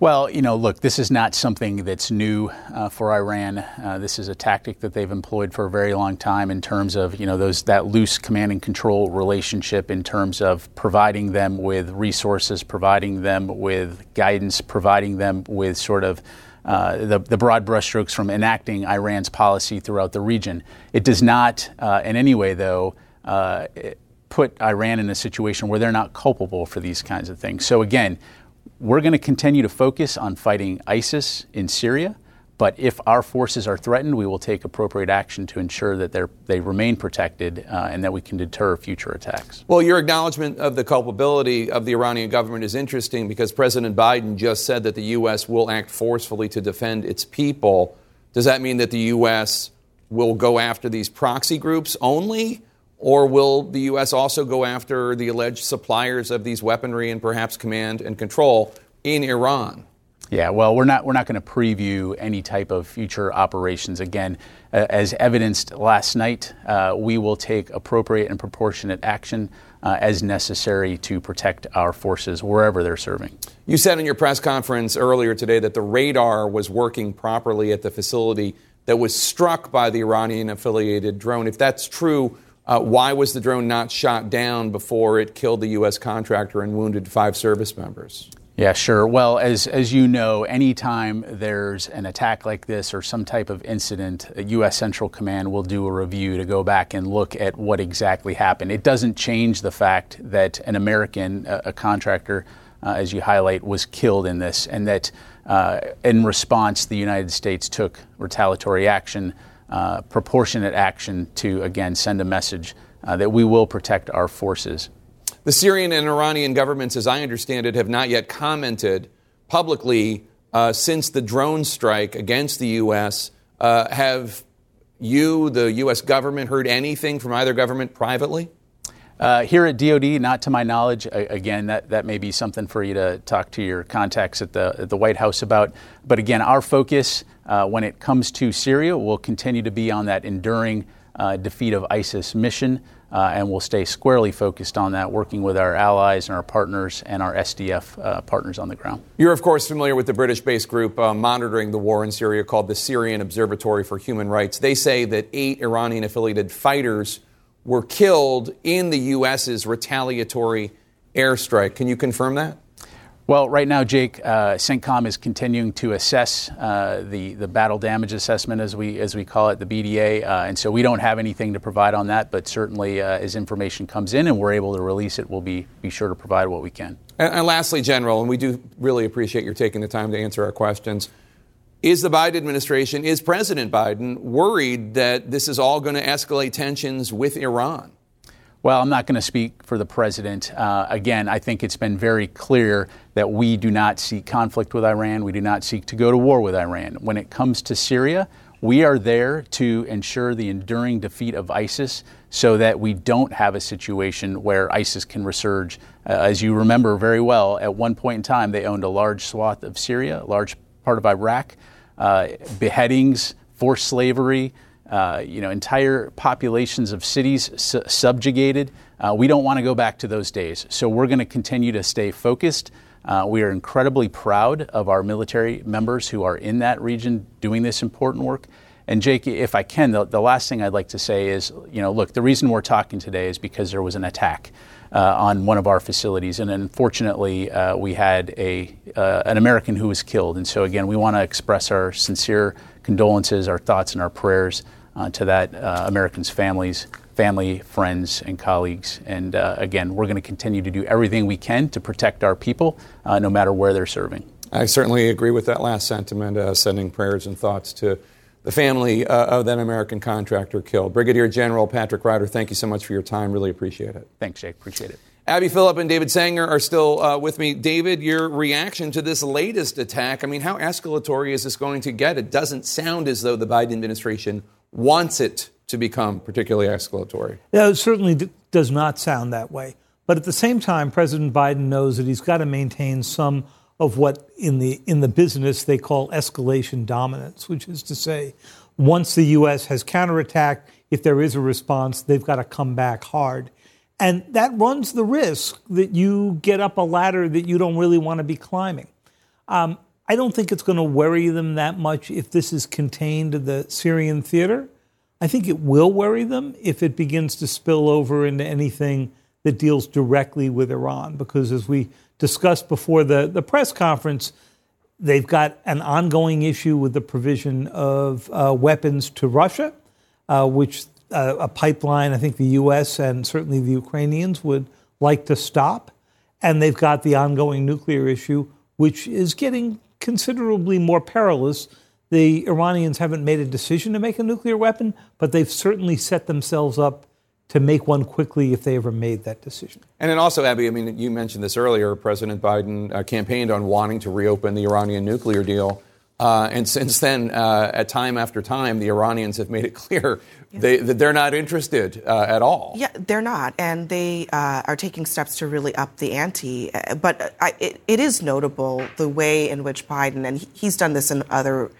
Well, you know, look, this is not something that's new uh, for Iran. Uh, this is a tactic that they've employed for a very long time in terms of, you know, those that loose command and control relationship in terms of providing them with resources, providing them with guidance, providing them with sort of uh, the, the, broad brushstrokes from enacting Iran's policy throughout the region. It does not, uh, in any way, though, uh, put Iran in a situation where they're not culpable for these kinds of things. So again, we're going to continue to focus on fighting ISIS in Syria, but if our forces are threatened, we will take appropriate action to ensure that they remain protected uh, and that we can deter future attacks. Well, your acknowledgement of the culpability of the Iranian government is interesting because President Biden just said that the U.S. will act forcefully to defend its people. Does that mean that the U.S. will go after these proxy groups only? Or will the U.S. also go after the alleged suppliers of these weaponry and perhaps command and control in Iran? Yeah, well, we're not we're not going to preview any type of future operations. Again, uh, as evidenced last night, uh, we will take appropriate and proportionate action uh, as necessary to protect our forces wherever they're serving. You said in your press conference earlier today that the radar was working properly at the facility that was struck by the Iranian affiliated drone. If that's true, uh, why was the drone not shot down before it killed the U.S. contractor and wounded five service members? Yeah, sure. Well, as, as you know, anytime there's an attack like this or some type of incident, U.S. Central Command will do a review to go back and look at what exactly happened. It doesn't change the fact that an American, a, a contractor, uh, as you highlight, was killed in this, and that uh, in response, the United States took retaliatory action uh, proportionate action to, again, send a message uh, that we will protect our forces. The Syrian and Iranian governments, as I understand it, have not yet commented publicly uh, since the drone strike against the U.S. Uh, have you, the U.S. government, heard anything from either government privately? Uh, here at DoD, not to my knowledge. again, that, that may be something for you to talk to your contacts at the, at the White House about. But again, our focus uh, when it comes to Syria will continue to be on that enduring uh, defeat of ISIS mission, uh, and we'll stay squarely focused on that, working with our allies and our partners and our SDF uh, partners on the ground. You're, of course, familiar with the British based group uh, monitoring the war in Syria called the Syrian Observatory for Human Rights. They say that eight Iranian affiliated fighters were killed in the U.S.'s retaliatory airstrike. Can you confirm that? Well, right now, Jake, uh, CENTCOM is continuing to assess uh, the the battle damage assessment, as we as we call it, the BDA, uh, and so we don't have anything to provide on that. But certainly, uh, as information comes in and we're able to release it, we'll be be sure to provide what we can. And, and lastly, General, and we do really appreciate your taking the time to answer our questions. Is the Biden administration, is President Biden worried that this is all going to escalate tensions with Iran? Well, I'm not going to speak for the president. Uh, again, I think it's been very clear that we do not seek conflict with Iran. We do not seek to go to war with Iran. When it comes to Syria, we are there to ensure the enduring defeat of ISIS so that we don't have a situation where ISIS can resurge. Uh, as you remember very well, at one point in time, they owned a large swath of Syria, a large part of Iraq uh, beheadings, forced slavery, uh, you know, entire populations of cities su- subjugated. Uh, we don't want to go back to those days. So we're going to continue to stay focused Uh, we are incredibly proud of our military members who are in that region doing this important work. And Jake, if I can, the, the, last thing I'd like to say is, you know, look, the reason we're talking today is because there was an attack uh, on one of our facilities, and unfortunately, uh, we had a uh, an American who was killed. And so, again, we want to express our sincere condolences, our thoughts, and our prayers uh, to that uh, American's families, family, friends, and colleagues. And uh, again, we're going to continue to do everything we can to protect our people, no matter where they're serving. I certainly agree with that last sentiment, sending prayers and thoughts to the family uh, of that American contractor killed. Brigadier General Patrick Ryder, thank you so much for your time. Really appreciate it. Thanks, Jake. Appreciate it. Abby Phillip and David Sanger are still uh, with me. David, your reaction to this latest attack, I mean, how escalatory is this going to get? It doesn't sound as though the Biden administration wants it to become particularly escalatory. Yeah, it certainly d- does not sound that way. But at the same time, President Biden knows that he's got to maintain some of what in the in the business they call escalation dominance, which is to say, once the U.S. has counterattacked, if there is a response, they've got to come back hard. And that runs the risk that you get up a ladder that you don't really want to be climbing. Um, I don't think it's going to worry them that much if this is contained to the Syrian theater. I think it will worry them if it begins to spill over into anything that deals directly with Iran, because as we discussed before the, the press conference, they've got an ongoing issue with the provision of uh, weapons to Russia, uh, which uh, a pipeline I think the U.S. and certainly the Ukrainians would like to stop. And they've got the ongoing nuclear issue, which is getting considerably more perilous. The Iranians haven't made a decision to make a nuclear weapon, but they've certainly set themselves up to make one quickly if they ever made that decision. And then also, Abby, I mean, you mentioned this earlier. President Biden uh, campaigned on wanting to reopen the Iranian nuclear deal. Uh, and since then, uh, at time after time, the Iranians have made it clear yeah. They, they're not interested uh, at all. Yeah, they're not. And they uh, are taking steps to really up the ante. Uh, but I, it, it is notable the way in which Biden, and he's done this in other,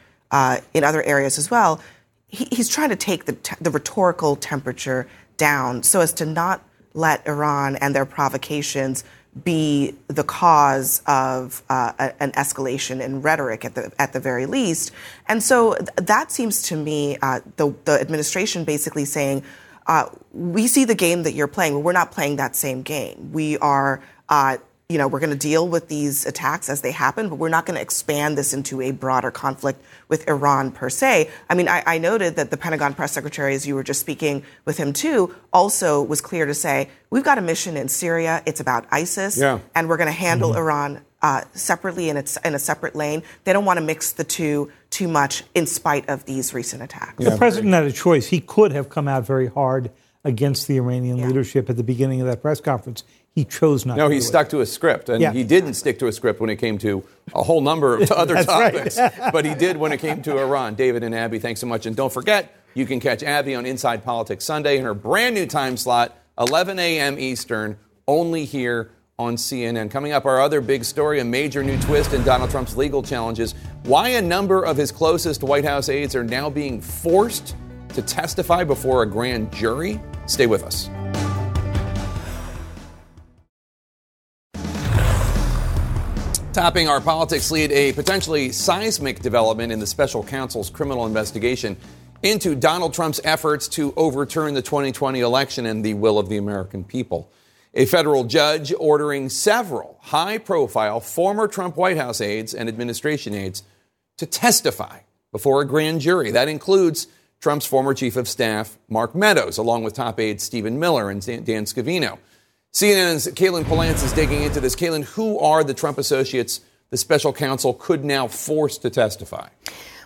in other areas as well, he, he's trying to take the, the rhetorical temperature down so as to not let Iran and their provocations be the cause of uh, an escalation in rhetoric at the at the very least. And so that seems to me uh, the the administration basically saying. Uh, we see the game that you're playing, but we're not playing that same game. We are uh, you know, we're going to deal with these attacks as they happen, but we're not going to expand this into a broader conflict with Iran per se. I mean, I, I, noted that the Pentagon press secretary, as you were just speaking with him too, also was clear to say, we've got a mission in Syria. It's about ISIS, yeah. and we're going to handle mm-hmm. Iran uh, separately in, its, in a separate lane. They don't want to mix the two too much in spite of these recent attacks. Yeah. The president had a choice. He could have come out very hard against the Iranian yeah. leadership at the beginning of that press conference. He chose not no, he stuck it. to a script, and yeah. he didn't stick to a script when it came to a whole number of other topics. But he did when it came to Iran. David and Abby, thanks so much. And don't forget, you can catch Abby on Inside Politics Sunday in her brand new time slot, 11 a.m. Eastern, only here on CNN. Coming up, our other big story a major new twist in Donald Trump's legal challenges. Why a number of his closest White House aides are now being forced to testify before a grand jury. Stay with us. Topping our politics lead, a potentially seismic development in the special counsel's criminal investigation into Donald Trump's efforts to overturn the 2020 election and the will of the American people. A federal judge ordering several high profile former Trump White House aides and administration aides to testify before a grand jury. That includes Trump's former chief of staff, Mark Meadows, along with top aides Stephen Miller and Dan Scavino. CNN's Katelyn Polantz is digging into this. Katelyn, who are the Trump associates the special counsel could now force to testify?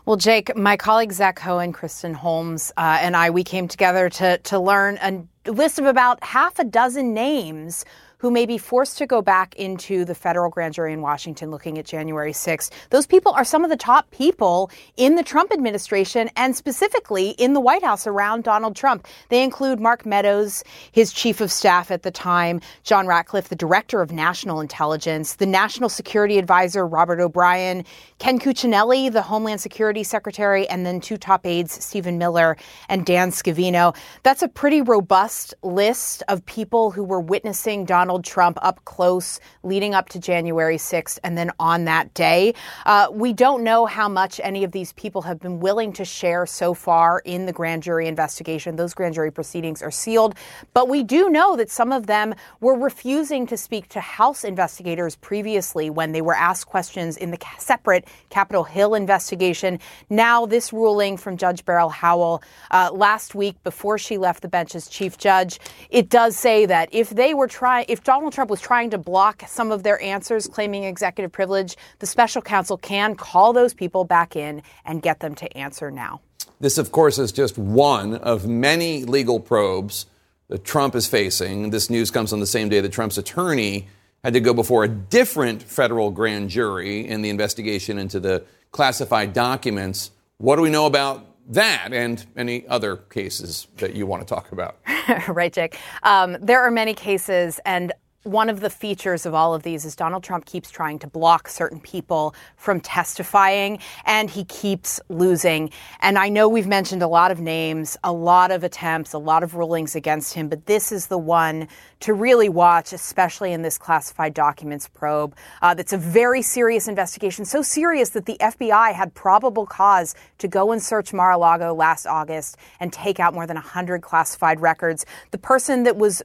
Well, Jake, my colleague Zach Cohen, Kristen Holmes, uh, and I, we came together to, to learn a list of about half a dozen names who may be forced to go back into the federal grand jury in Washington looking at January 6th. Those people are some of the top people in the Trump administration and specifically in the White House around Donald Trump. They include Mark Meadows, his chief of staff at the time, John Ratcliffe, the director of national intelligence, the national security advisor, Robert O'Brien, Ken Cuccinelli, the Homeland Security Secretary, and then two top aides, Stephen Miller and Dan Scavino. That's a pretty robust list of people who were witnessing Donald Donald Trump up close leading up to January 6th and then on that day. Uh, we don't know how much any of these people have been willing to share so far in the grand jury investigation. Those grand jury proceedings are sealed. But we do know that some of them were refusing to speak to House investigators previously when they were asked questions in the separate Capitol Hill investigation. Now, this ruling from Judge Beryl Howell uh, last week before she left the bench as chief judge, it does say that if they were trying, if Donald Trump was trying to block some of their answers claiming executive privilege, the special counsel can call those people back in and get them to answer now. This, of course, is just one of many legal probes that Trump is facing. This news comes on the same day that Trump's attorney had to go before a different federal grand jury in the investigation into the classified documents. What do we know about that and any other cases that you want to talk about? right, Jake. Um, there are many cases, and one of the features of all of these is Donald Trump keeps trying to block certain people from testifying, and he keeps losing. And I know we've mentioned a lot of names, a lot of attempts, a lot of rulings against him, but this is the one to really watch, especially in this classified documents probe. Uh, that's a very serious investigation, so serious that the FBI had probable cause to go and search Mar a Lago last August and take out more than 100 classified records. The person that was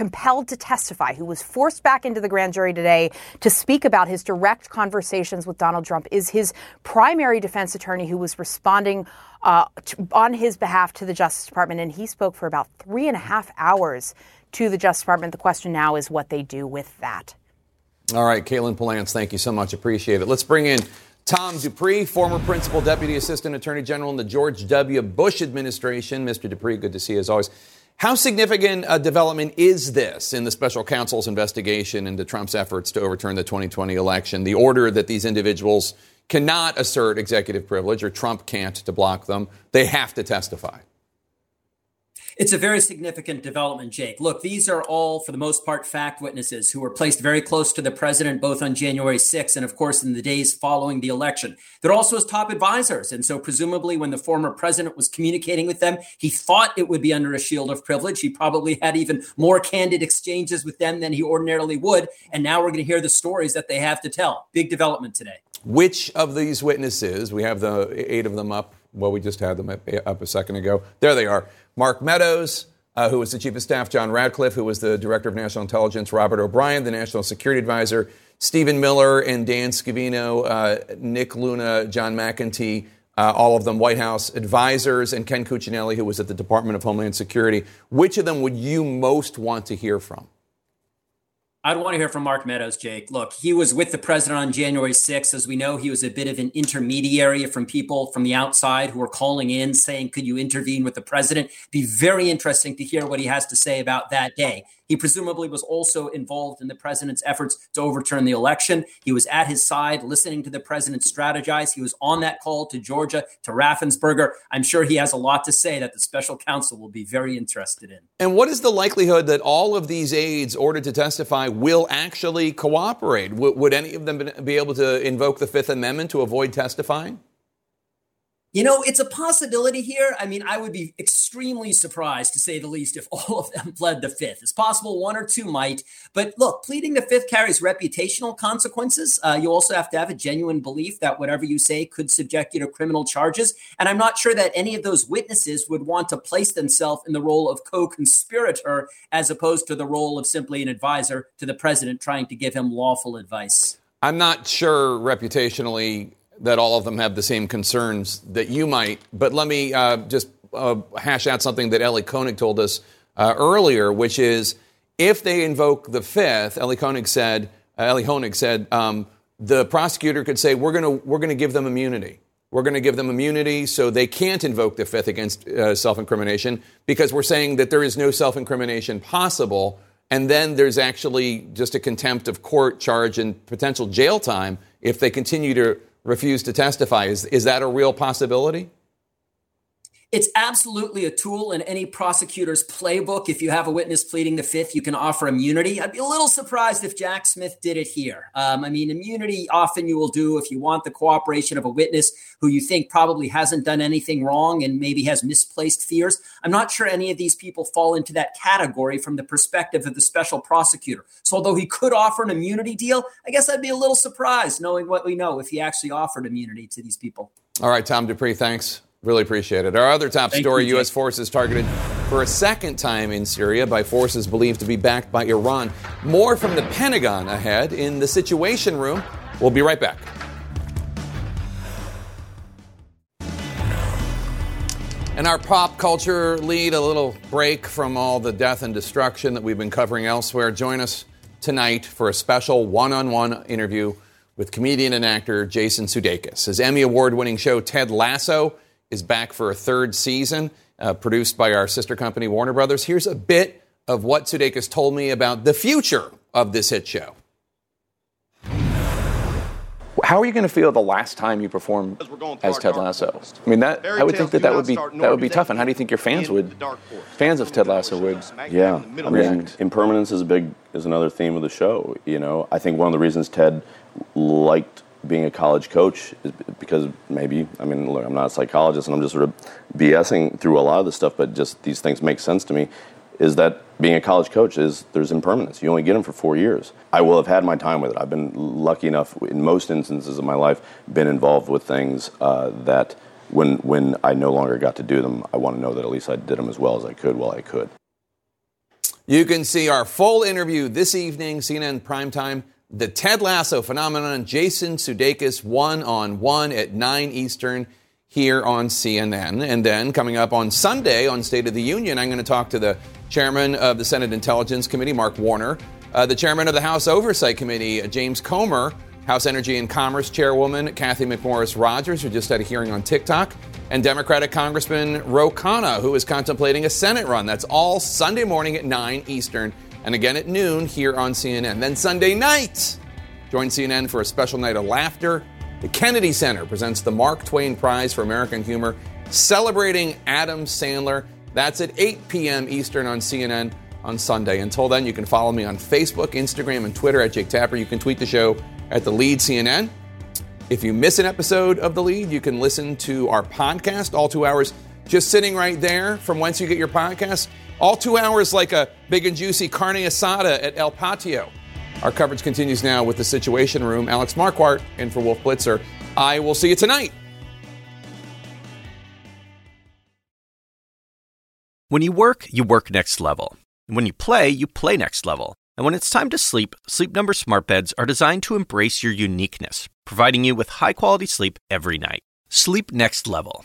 compelled to testify, who was forced back into the grand jury today to speak about his direct conversations with Donald Trump, is his primary defense attorney who was responding uh, to, on his behalf to the Justice Department. And he spoke for about three and a half hours to the Justice Department. The question now is what they do with that. All right, Katelyn Polantz, thank you so much. Appreciate it. Let's bring in Tom Dupree, former principal deputy assistant attorney general in the George W. Bush administration. Mr. Dupree, good to see you as always. How significant a development is this in the special counsel's investigation into Trump's efforts to overturn the 2020 election? The order that these individuals cannot assert executive privilege, or Trump can't to block them, they have to testify. It's a very significant development, Jake. Look, these are all, for the most part, fact witnesses who were placed very close to the president, both on January 6th and, of course, in the days following the election. They're also his top advisors. And so, presumably, when the former president was communicating with them, he thought it would be under a shield of privilege. He probably had even more candid exchanges with them than he ordinarily would. And now we're going to hear the stories that they have to tell. Big development today. Which of these witnesses, we have the eight of them up, well, we just had them up a second ago. There they are. Mark Meadows, uh, who was the chief of staff, John Ratcliffe, who was the director of national intelligence, Robert O'Brien, the national security advisor, Stephen Miller and Dan Scavino, uh, Nick Luna, John McEntee, uh, all of them White House advisors, and Ken Cuccinelli, who was at the Department of Homeland Security. Which of them would you most want to hear from? I'd want to hear from Mark Meadows, Jake. Look, he was with the president on January 6th. As we know, he was a bit of an intermediary from people from the outside who were calling in saying, Could you intervene with the president? Be very interesting to hear what he has to say about that day. He presumably was also involved in the president's efforts to overturn the election. He was at his side, listening to the president strategize. He was on that call to Georgia, to Raffensperger. I'm sure he has a lot to say that the special counsel will be very interested in. And what is the likelihood that all of these aides ordered to testify will actually cooperate? W- would any of them be able to invoke the Fifth Amendment to avoid testifying? You know, it's a possibility here. I mean, I would be extremely surprised, to say the least, if all of them pled the fifth. It's possible one or two might. But look, pleading the fifth carries reputational consequences. Uh, you also have to have a genuine belief that whatever you say could subject you to criminal charges. And I'm not sure that any of those witnesses would want to place themselves in the role of co conspirator as opposed to the role of simply an advisor to the president trying to give him lawful advice. I'm not sure reputationally that all of them have the same concerns that you might. But let me uh, just uh, hash out something that Ellie Koenig told us uh, earlier, which is if they invoke the fifth, Ellie Koenig said, uh, Elie Honig said, um, the prosecutor could say, we're going to we're to give them immunity. We're going to give them immunity so they can't invoke the fifth against uh, self incrimination because we're saying that there is no self incrimination possible. And then there's actually just a contempt of court charge and potential jail time if they continue to refuse to testify. Is, is that a real possibility? It's absolutely a tool in any prosecutor's playbook. If you have a witness pleading the fifth, you can offer immunity. I'd be a little surprised if Jack Smith did it here. Um, I mean, immunity often you will do if you want the cooperation of a witness who you think probably hasn't done anything wrong and maybe has misplaced fears. I'm not sure any of these people fall into that category from the perspective of the special prosecutor. So, although he could offer an immunity deal, I guess I'd be a little surprised knowing what we know if he actually offered immunity to these people. All right, Tom Dupree, thanks. Really appreciate it. Our other top Thank story you, U.S. forces targeted for a second time in Syria by forces believed to be backed by Iran. More from the Pentagon ahead in the Situation Room. We'll be right back. And our pop culture lead, a little break from all the death and destruction that we've been covering elsewhere. Join us tonight for a special one on one interview with comedian and actor Jason Sudeikis. His Emmy Award winning show, Ted Lasso, is back for a third season, uh, produced by our sister company, Warner Brothers. Here's a bit of what Sudeikis told me about the future of this hit show. How are you going to feel the last time you perform as Ted Lasso? I mean, that I would think that that would be that would be tough. And how do you think your fans would, fans of Ted Lasso would? Yeah, I mean, impermanence is a big is another theme of the show. You know, I think one of the reasons Ted liked being a college coach is because maybe I mean, look, I'm not a psychologist and I'm just sort of BSing through a lot of this stuff, but just these things make sense to me. Is that being a college coach is there's impermanence. You only get them for four years. I will have had my time with it. I've been lucky enough in most instances of my life been involved with things uh, that when when I no longer got to do them, I want to know that at least I did them as well as I could while I could. You can see our full interview this evening, CNN Primetime. The Ted Lasso phenomenon, Jason Sudeikis, one on one at 9 Eastern here on CNN. And then coming up on Sunday on State of the Union, I'm going to talk to the chairman of the Senate Intelligence Committee, Mark Warner, uh, the chairman of the House Oversight Committee, uh, James Comer, House Energy and Commerce Chairwoman Cathy McMorris Rodgers, who just had a hearing on TikTok, and Democratic Congressman Ro Khanna, who is contemplating a Senate run. That's all Sunday morning at 9 Eastern, and again at noon here on CNN. Then Sunday night, join CNN for a special night of laughter. The Kennedy Center presents the Mark Twain Prize for American Humor, celebrating Adam Sandler. That's at 8 p.m. Eastern on CNN on Sunday. Until then, you can follow me on Facebook, Instagram, and Twitter at Jake Tapper. You can tweet the show at The Lead CNN. If you miss an episode of The Lead, you can listen to our podcast, all two hours, just sitting right there from whence you get your podcast. All two hours like a big and juicy carne asada at El Patio. Our coverage continues now with the Situation Room. Alex Marquardt in for Wolf Blitzer. I will see you tonight. When you work, you work next level. And when you play, you play next level. And when it's time to sleep, Sleep Number smart beds are designed to embrace your uniqueness, providing you with high-quality sleep every night. Sleep next level.